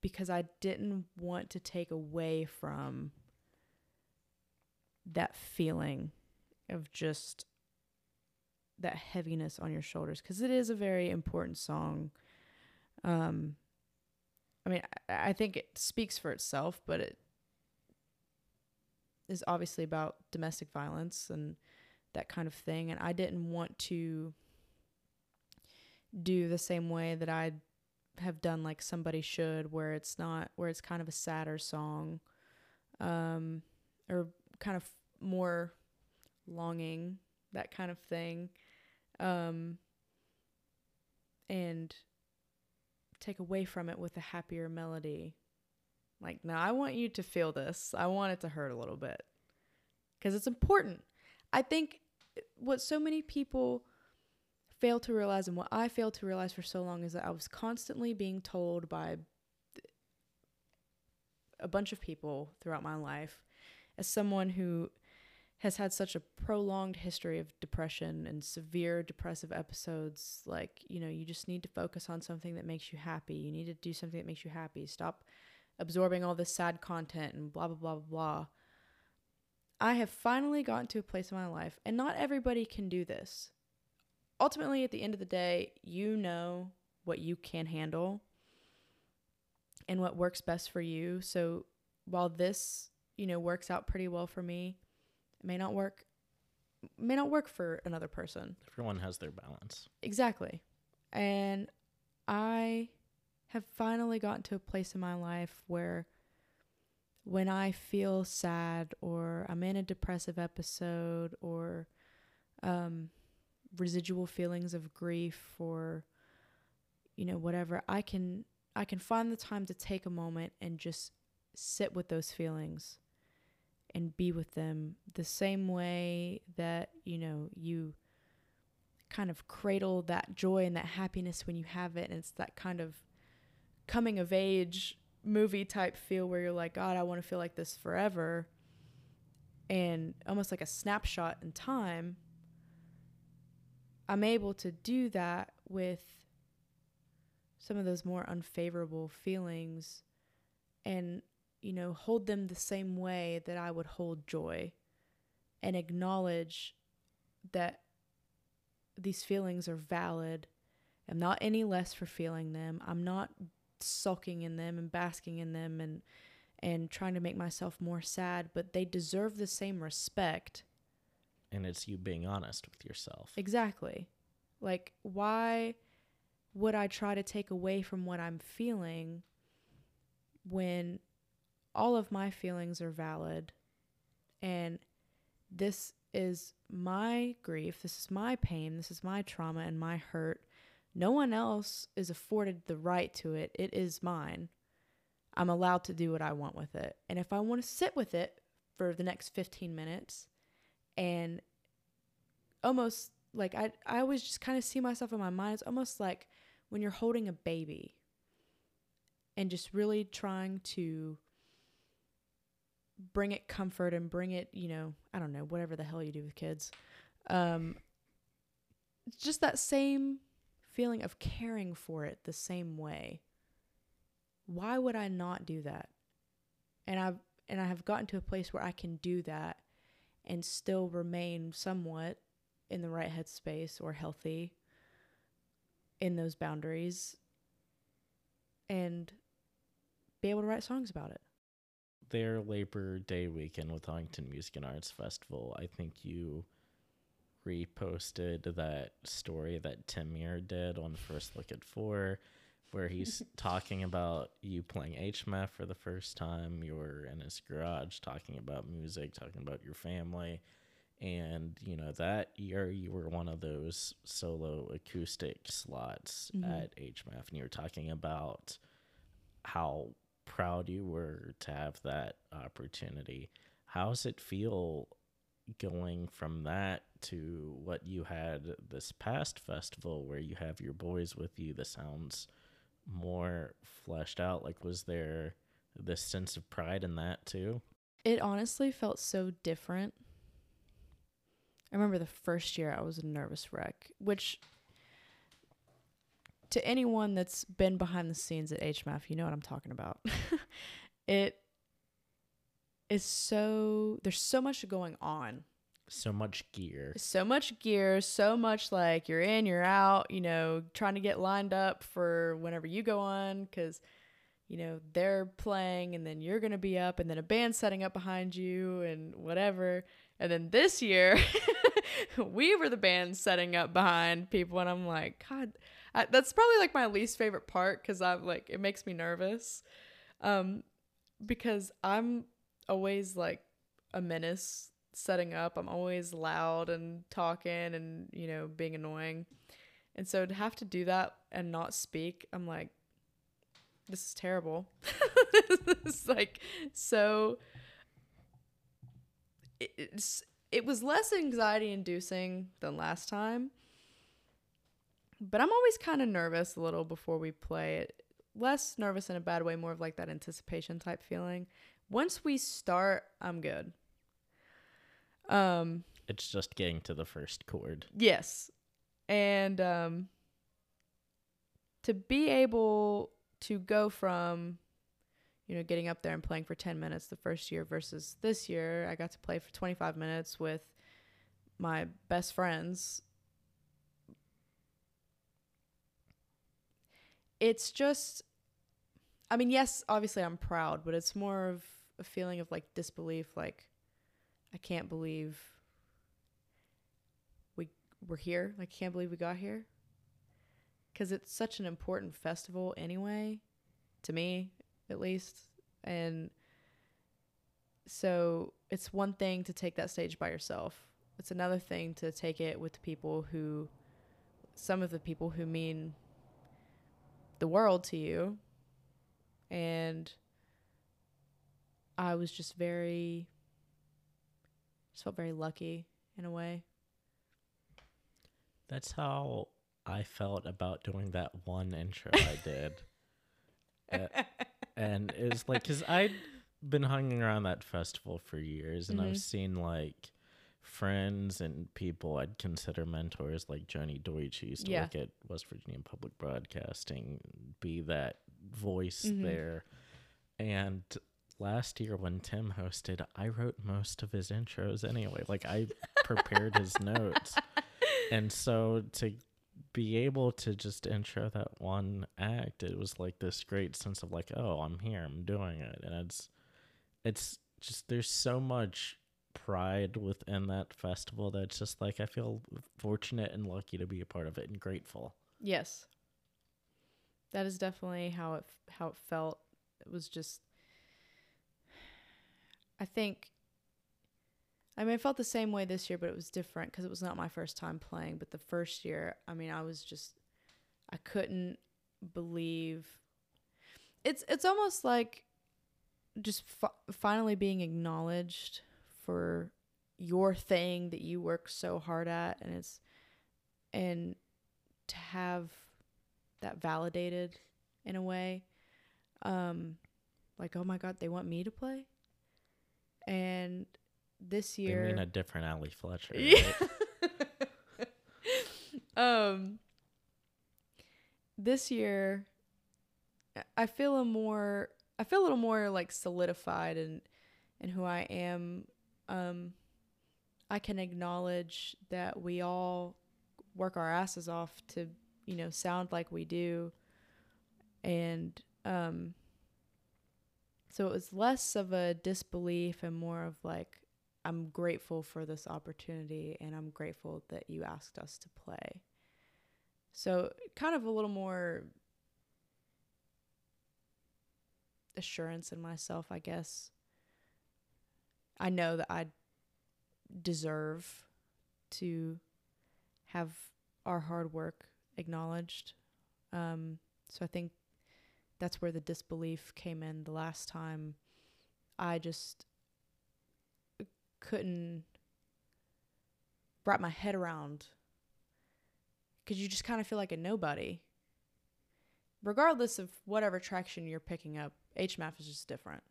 Speaker 1: because i didn't want to take away from that feeling of just that heaviness on your shoulders because it is a very important song. Um, I mean, I, I think it speaks for itself, but it is obviously about domestic violence and that kind of thing. And I didn't want to do the same way that I have done, like somebody should, where it's not, where it's kind of a sadder song, um, or kind of more longing, that kind of thing um, and take away from it with a happier melody. Like, now I want you to feel this. I want it to hurt a little bit because it's important. I think what so many people fail to realize and what I failed to realize for so long is that I was constantly being told by a bunch of people throughout my life as someone who has had such a prolonged history of depression and severe depressive episodes like you know you just need to focus on something that makes you happy. You need to do something that makes you happy. Stop absorbing all this sad content and blah blah blah blah blah. I have finally gotten to a place in my life and not everybody can do this. Ultimately at the end of the day you know what you can handle and what works best for you. So while this you know works out pretty well for me it may not work may not work for another person.
Speaker 2: Everyone has their balance.
Speaker 1: Exactly. And I have finally gotten to a place in my life where when I feel sad or I'm in a depressive episode or um, residual feelings of grief or you know whatever I can I can find the time to take a moment and just sit with those feelings and be with them the same way that, you know, you kind of cradle that joy and that happiness when you have it. And it's that kind of coming of age movie type feel where you're like, God, I want to feel like this forever. And almost like a snapshot in time, I'm able to do that with some of those more unfavorable feelings and you know, hold them the same way that I would hold joy and acknowledge that these feelings are valid. I'm not any less for feeling them. I'm not sulking in them and basking in them and and trying to make myself more sad, but they deserve the same respect.
Speaker 2: And it's you being honest with yourself.
Speaker 1: Exactly. Like why would I try to take away from what I'm feeling when all of my feelings are valid and this is my grief, this is my pain, this is my trauma and my hurt. No one else is afforded the right to it. It is mine. I'm allowed to do what I want with it. And if I want to sit with it for the next 15 minutes and almost like I I always just kind of see myself in my mind it's almost like when you're holding a baby and just really trying to bring it comfort and bring it, you know, I don't know, whatever the hell you do with kids. Um, just that same feeling of caring for it the same way. Why would I not do that? And I've and I have gotten to a place where I can do that and still remain somewhat in the right headspace or healthy in those boundaries and be able to write songs about it
Speaker 2: their Labor Day weekend with Huntington Music and Arts Festival, I think you reposted that story that Tim Muir did on First Look at Four, where he's talking about you playing HMF for the first time. You were in his garage talking about music, talking about your family. And, you know, that year you were one of those solo acoustic slots mm-hmm. at HMF, and you were talking about how proud you were to have that opportunity. How does it feel going from that to what you had this past festival where you have your boys with you that sounds more fleshed out? Like, was there this sense of pride in that too?
Speaker 1: It honestly felt so different. I remember the first year I was a nervous wreck, which to anyone that's been behind the scenes at HMF, you know what I'm talking about. it is so there's so much going on.
Speaker 2: So much gear.
Speaker 1: So much gear, so much like you're in, you're out, you know, trying to get lined up for whenever you go on cuz you know, they're playing and then you're going to be up and then a band setting up behind you and whatever. And then this year, we were the band setting up behind people and I'm like, god, I, that's probably like my least favorite part because I'm like it makes me nervous, um, because I'm always like a menace setting up. I'm always loud and talking and you know being annoying, and so to have to do that and not speak, I'm like, this is terrible. is like so. It's it was less anxiety inducing than last time. But I'm always kind of nervous a little before we play it. Less nervous in a bad way, more of like that anticipation type feeling. Once we start, I'm good. Um
Speaker 2: It's just getting to the first chord.
Speaker 1: Yes. And um to be able to go from you know getting up there and playing for 10 minutes the first year versus this year I got to play for 25 minutes with my best friends it's just I mean yes obviously I'm proud but it's more of a feeling of like disbelief like I can't believe we we're here. Like, can't believe we got here. Because it's such an important festival anyway, to me at least. And so it's one thing to take that stage by yourself. It's another thing to take it with people who, some of the people who mean the world to you. And I was just very, just felt very lucky in a way.
Speaker 2: That's how I felt about doing that one intro I did. Uh, and it's like, because I'd been hanging around that festival for years and
Speaker 1: Mhm.
Speaker 2: I've seen like friends and people I'd consider mentors like Joni Deutsch, who used to
Speaker 1: Yeah.
Speaker 2: work at West Virginia Public Broadcasting, be that voice
Speaker 1: Mhm.
Speaker 2: there. And last year when Tim hosted, I wrote most of his intros anyway. Like I prepared his notes. And so to be able to just intro that one act, it was like this great sense of like, oh, I'm here, I'm doing it. And it's it's just there's so much pride within that festival that's just like I feel fortunate and lucky to be a part of it and grateful.
Speaker 1: Yes. That is definitely how it how it felt. It was just I think I mean, I felt the same way this year, but it was different because it was not my first time playing. But the first year, I mean, I was just, I couldn't believe. It's it's almost like just fi- finally being acknowledged for your thing that you work so hard at, and it's and to have that validated in a way, um, like oh my god, they want me to play, and this year They
Speaker 2: mean a different Allie Fletcher.
Speaker 1: yeah.
Speaker 2: right?
Speaker 1: um this year I feel a more I feel a little more like solidified and and who I am. Um I can acknowledge that we all work our asses off to, you know, sound like we do. And um so it was less of a disbelief and more of like I'm grateful for this opportunity and I'm grateful that you asked us to play. So, kind of a little more assurance in myself, I guess. I know that I deserve to have our hard work acknowledged. Um, so, I think that's where the disbelief came in the last time. I just couldn't wrap my head around because you just kind of feel like a nobody. Regardless of whatever traction you're picking up, HMAF is just different.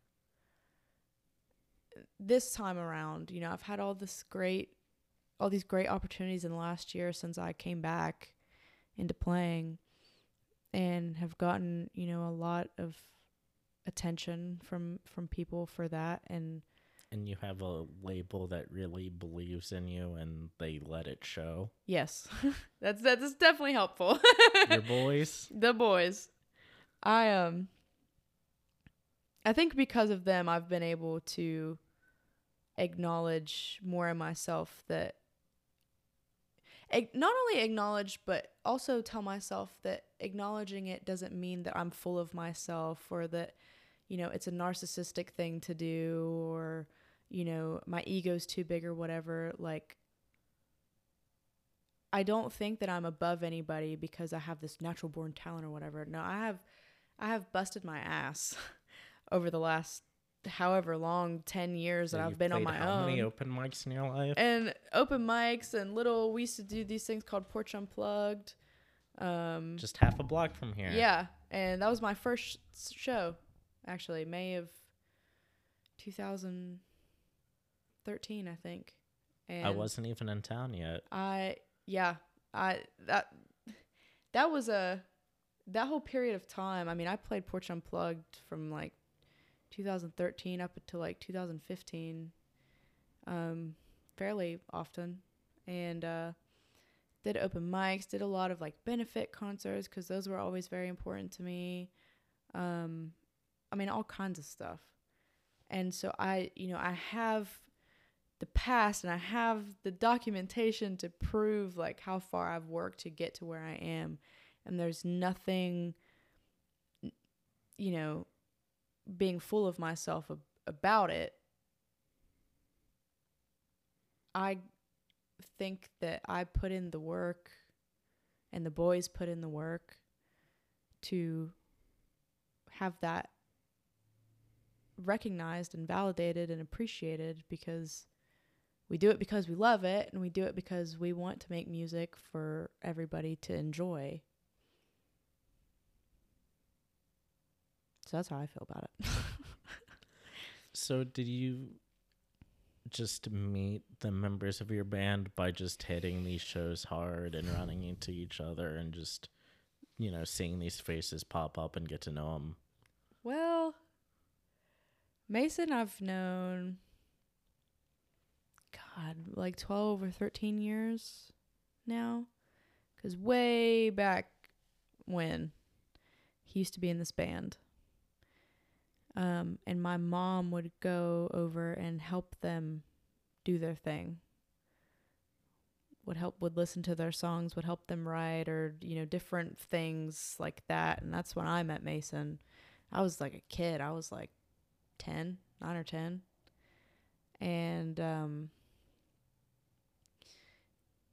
Speaker 1: This time around, you know, I've had all this great, all these great opportunities in the last year since I came back into playing and have gotten, you know, a lot of attention from from people for that and
Speaker 2: and you have a label that really believes in you and they let it show.
Speaker 1: Yes, that's that's definitely helpful.
Speaker 2: Your boys.
Speaker 1: the boys, I um, I think because of them, I've been able to acknowledge more in myself that not only acknowledge but also tell myself that acknowledging it doesn't mean that I'm full of myself or that you know it's a narcissistic thing to do or you know my ego's too big or whatever like I don't think that I'm above anybody because I have this natural born talent or whatever. No, I have I have busted my ass over the last however long, 10 years that
Speaker 2: Yeah,
Speaker 1: I've been on my
Speaker 2: how
Speaker 1: own.
Speaker 2: many open mics in your life?
Speaker 1: and open mics and little, we used to do these things called Porch Unplugged. Um,
Speaker 2: Just half a block from here.
Speaker 1: yeah. And that was my first show, actually, May of 2013, I think. And
Speaker 2: I wasn't even in town yet.
Speaker 1: I yeah, I that that was a that whole period of time. I mean, I played Porch Unplugged from like 2013 up until like 2015, um, fairly often, and uh, did open mics. Did a lot of like benefit concerts because those were always very important to me. Um, I mean, all kinds of stuff, and so I, you know, I have the past and I have the documentation to prove like how far I've worked to get to where I am. And there's nothing, you know, being full of myself ab- about it. I think that I put in the work and the boys put in the work to have that recognized and validated and appreciated because we do it because we love it and we do it because we want to make music for everybody to enjoy. So that's how I feel about it.
Speaker 2: So did you just meet the members of your band by just hitting these shows hard and running into each other and just you know seeing these faces pop up and get to know them?
Speaker 1: well, Mason, I've known, God, like 12 or 13 years now. Because way back when he used to be in this band. Um, and my mom would go over and help them do their thing. Would help, would listen to their songs, would help them write, or you know, different things like that. And that's when I met Mason. I was like a kid. I was like 10, 9 or 10. And um,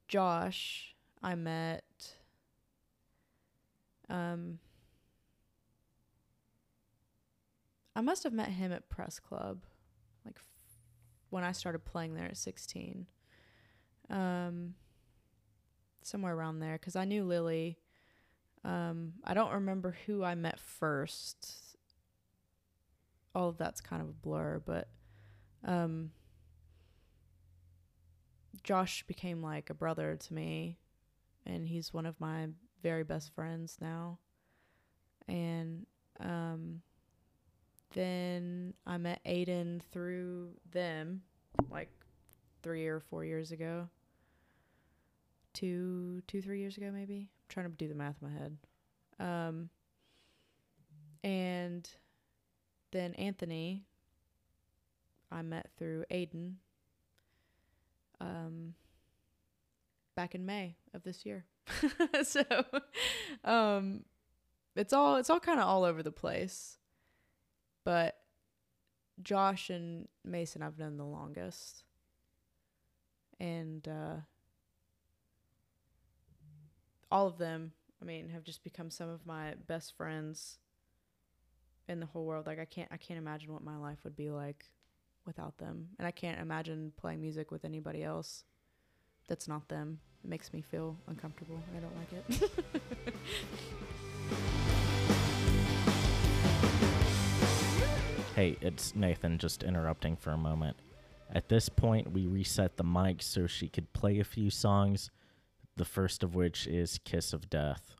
Speaker 1: Josh, I met um, I must have met him at press club, like f- when I started playing there at 16. Um, somewhere around there, because I knew Lily. Um, I don't remember who I met first. All of that's kind of a blur, but um, Josh became like a brother to me, and he's one of my very best friends now. And um, then I met Aiden through them, like three or four years ago. Two, two, three years ago, maybe. I'm trying to do the math in my head. Um, and then Anthony, I met through Aiden. Um, back in May of this year. so, um, it's all it's all kind of all over the place. But Josh and Mason I've known the longest. And uh all of them, I mean, have just become some of my best friends in the whole world. Like I can't I can't imagine what my life would be like without them. And I can't imagine playing music with anybody else that's not them. It makes me feel uncomfortable. I don't like it.
Speaker 2: Hey, it's Nathan just interrupting for a moment. At this point, we reset the mic so she could play a few songs, the first of which is Kiss of Death.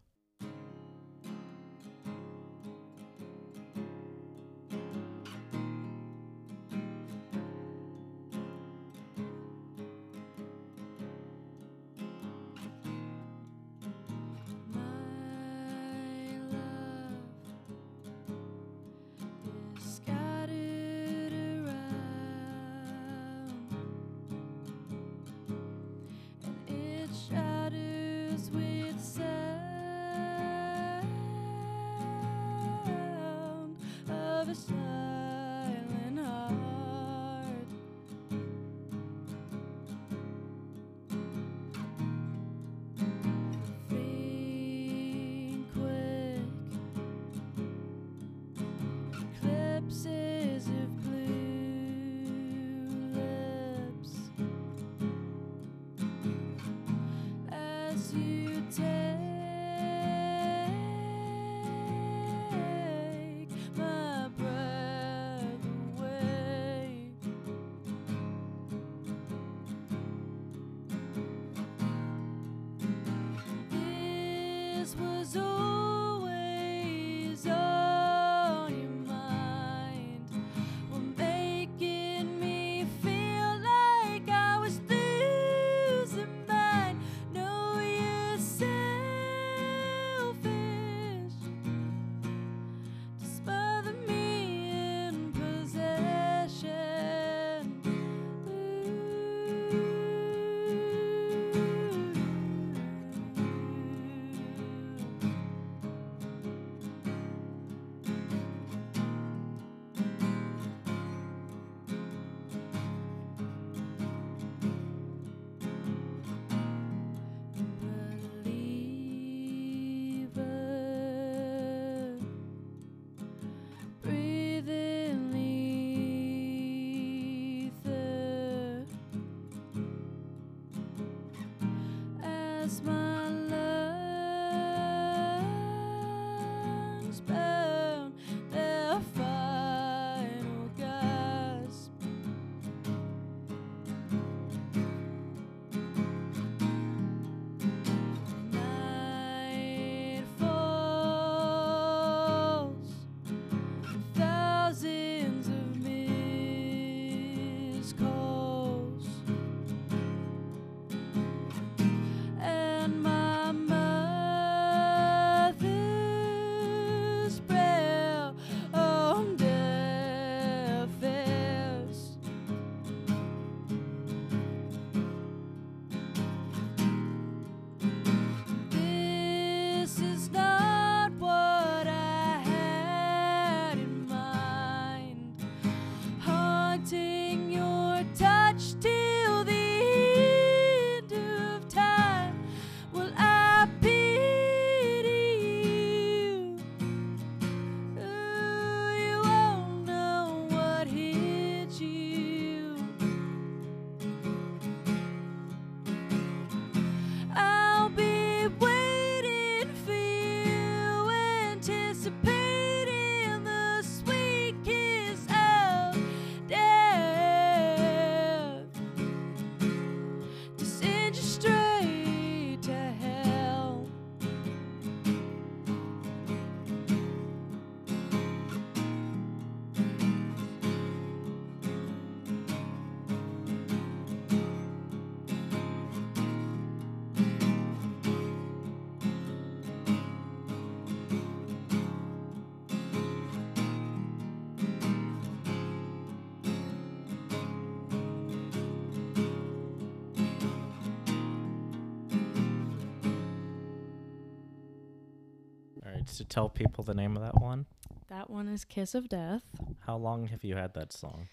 Speaker 2: Tell people the name of that one.
Speaker 1: That one is Kiss of Death.
Speaker 2: How long have you had that song?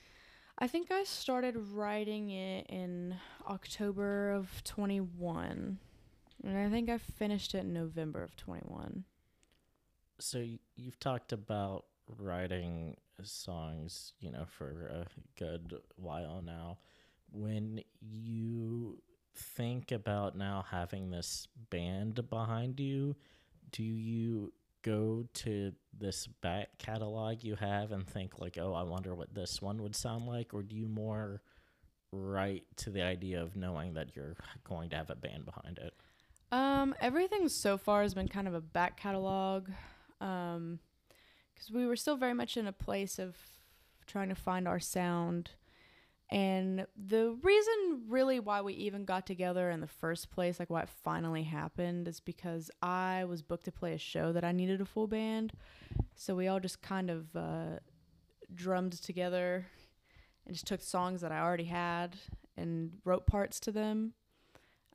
Speaker 1: I think I started writing it in October of 21. And I think I finished it in November of 21.
Speaker 2: So y- you've talked about writing songs, you know, for a good while now. When you think about now having this band behind you, do you go to this back catalog you have and think like, "Oh, I wonder what this one would sound like," or do you more write to the idea of knowing that you're going to have a band behind it?
Speaker 1: Um, everything so far has been kind of a back catalog. Um, because we were still very much in a place of trying to find our sound. And the reason, really, why we even got together in the first place, like why it finally happened, is because I was booked to play a show that I needed a full band. So we all just kind of uh, drummed together and just took songs that I already had and wrote parts to them.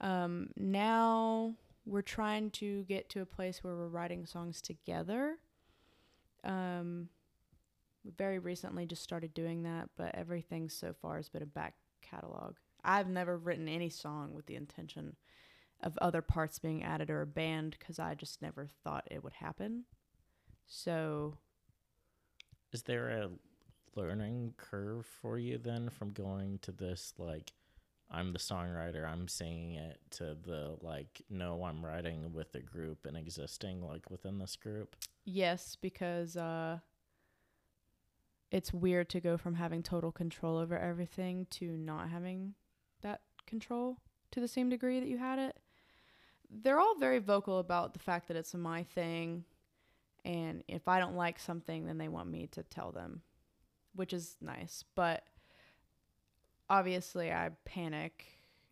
Speaker 1: Um, now we're trying to get to a place where we're writing songs together. Um, very recently just started doing that, but everything so far has been a back catalog. I've never written any song with the intention of other parts being added or a band because I just never thought it would happen. So
Speaker 2: Is there a learning curve for you then from going to this like I'm the songwriter, I'm singing it to the like no, I'm writing with a group and existing like within this group?
Speaker 1: Yes, because uh, it's weird to go from having total control over everything to not having that control to the same degree that you had it. They're all very vocal about the fact that it's my thing, and if I don't like something, then they want me to tell them, which is nice. But obviously, I panic,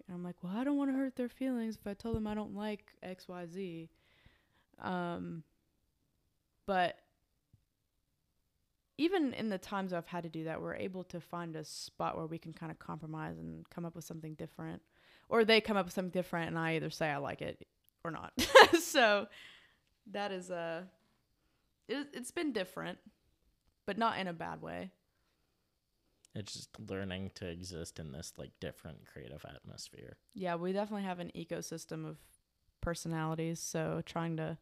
Speaker 1: and I'm like, well, I don't want to hurt their feelings if I tell them I don't like X, Y, Z. Um, but even in the times I've had to do that, we're able to find a spot where we can kind of compromise and come up with something different, or they come up with something different, and I either say I like it or not. so that is a it, it's been different, but not in a bad way.
Speaker 2: It's just learning to exist in this like different creative atmosphere.
Speaker 1: Yeah, we definitely have an ecosystem of personalities, so trying to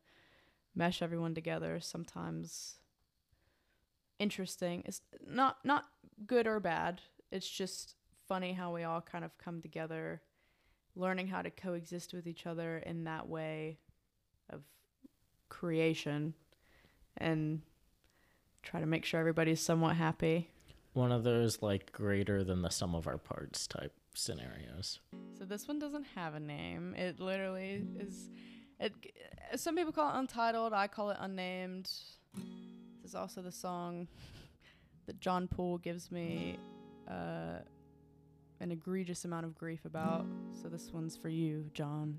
Speaker 1: mesh everyone together sometimes interesting. It's not not good or bad. It's just funny how we all kind of come together, learning how to coexist with each other in that way of creation and try to make sure everybody's somewhat happy.
Speaker 2: One of those like greater than the sum of our parts type scenarios.
Speaker 1: So this one doesn't have a name. It literally is. It. Some people call it untitled. I call it unnamed. This is also the song that John Paul gives me uh, an egregious amount of grief about. So this one's for you, John.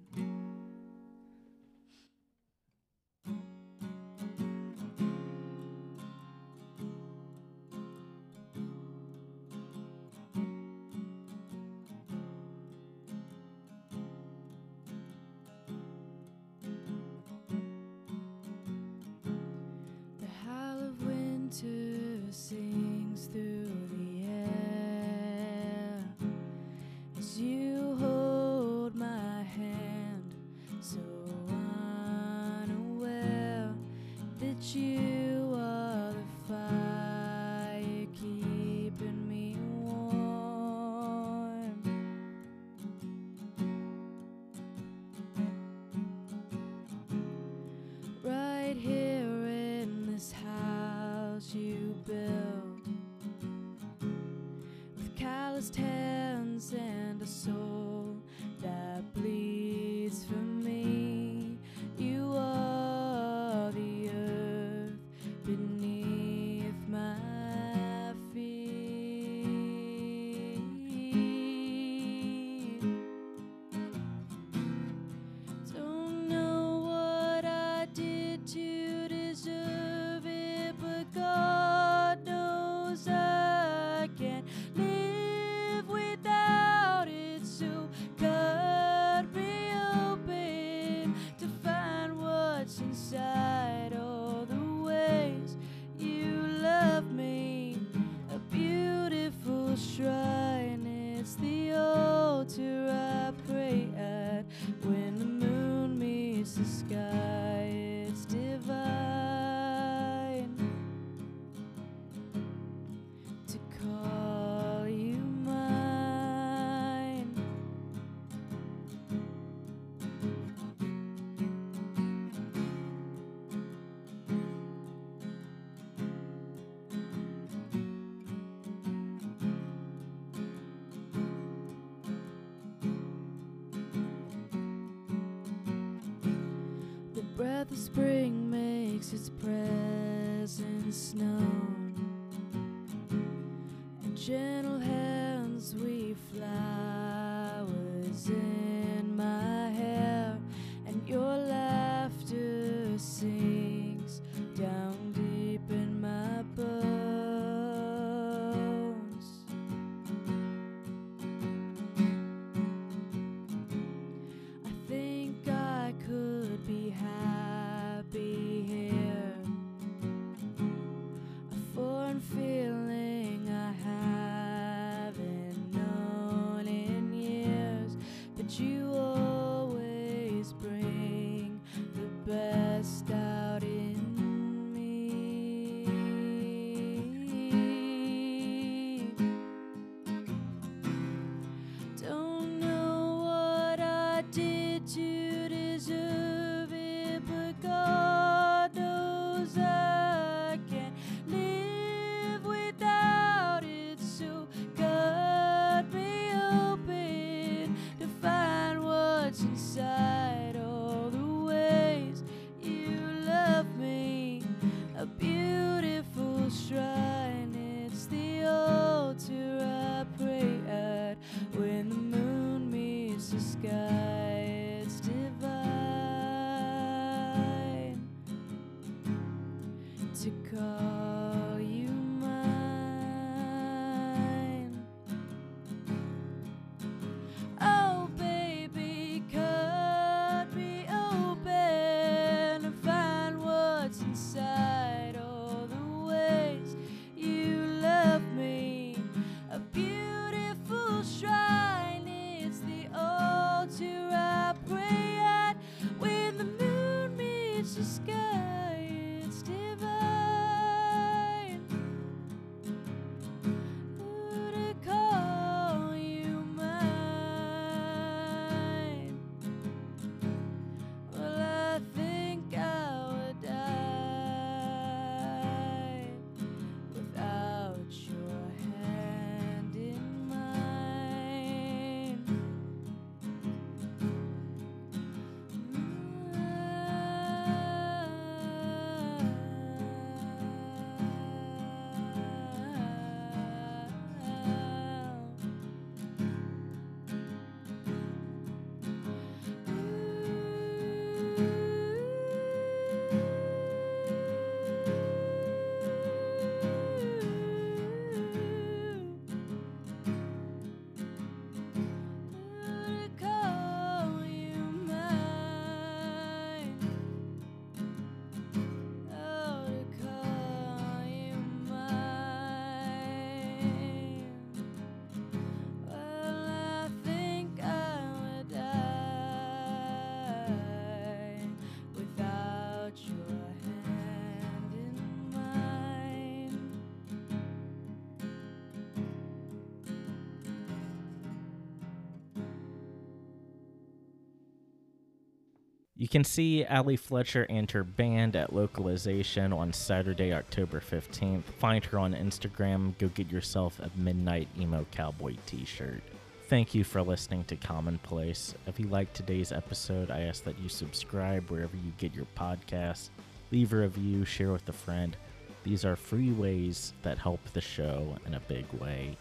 Speaker 3: You
Speaker 2: can see Ally Fletcher and her band at Localization on Saturday, October 15th. Find her on Instagram. Go get yourself a Midnight Emo Cowboy t shirt. Thank you for listening to Commonplace. If you liked today's episode, I ask that you subscribe wherever you get your podcasts, leave a review, share with a friend. These are free ways that help the show in a big way.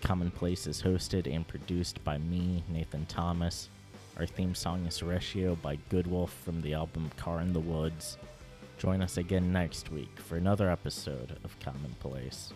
Speaker 2: Commonplace is hosted and produced by me, Nathan Thomas. Our theme song is Ratio by Goodwolf from the album Car in the Woods. Join us again next week for another episode of Commonplace.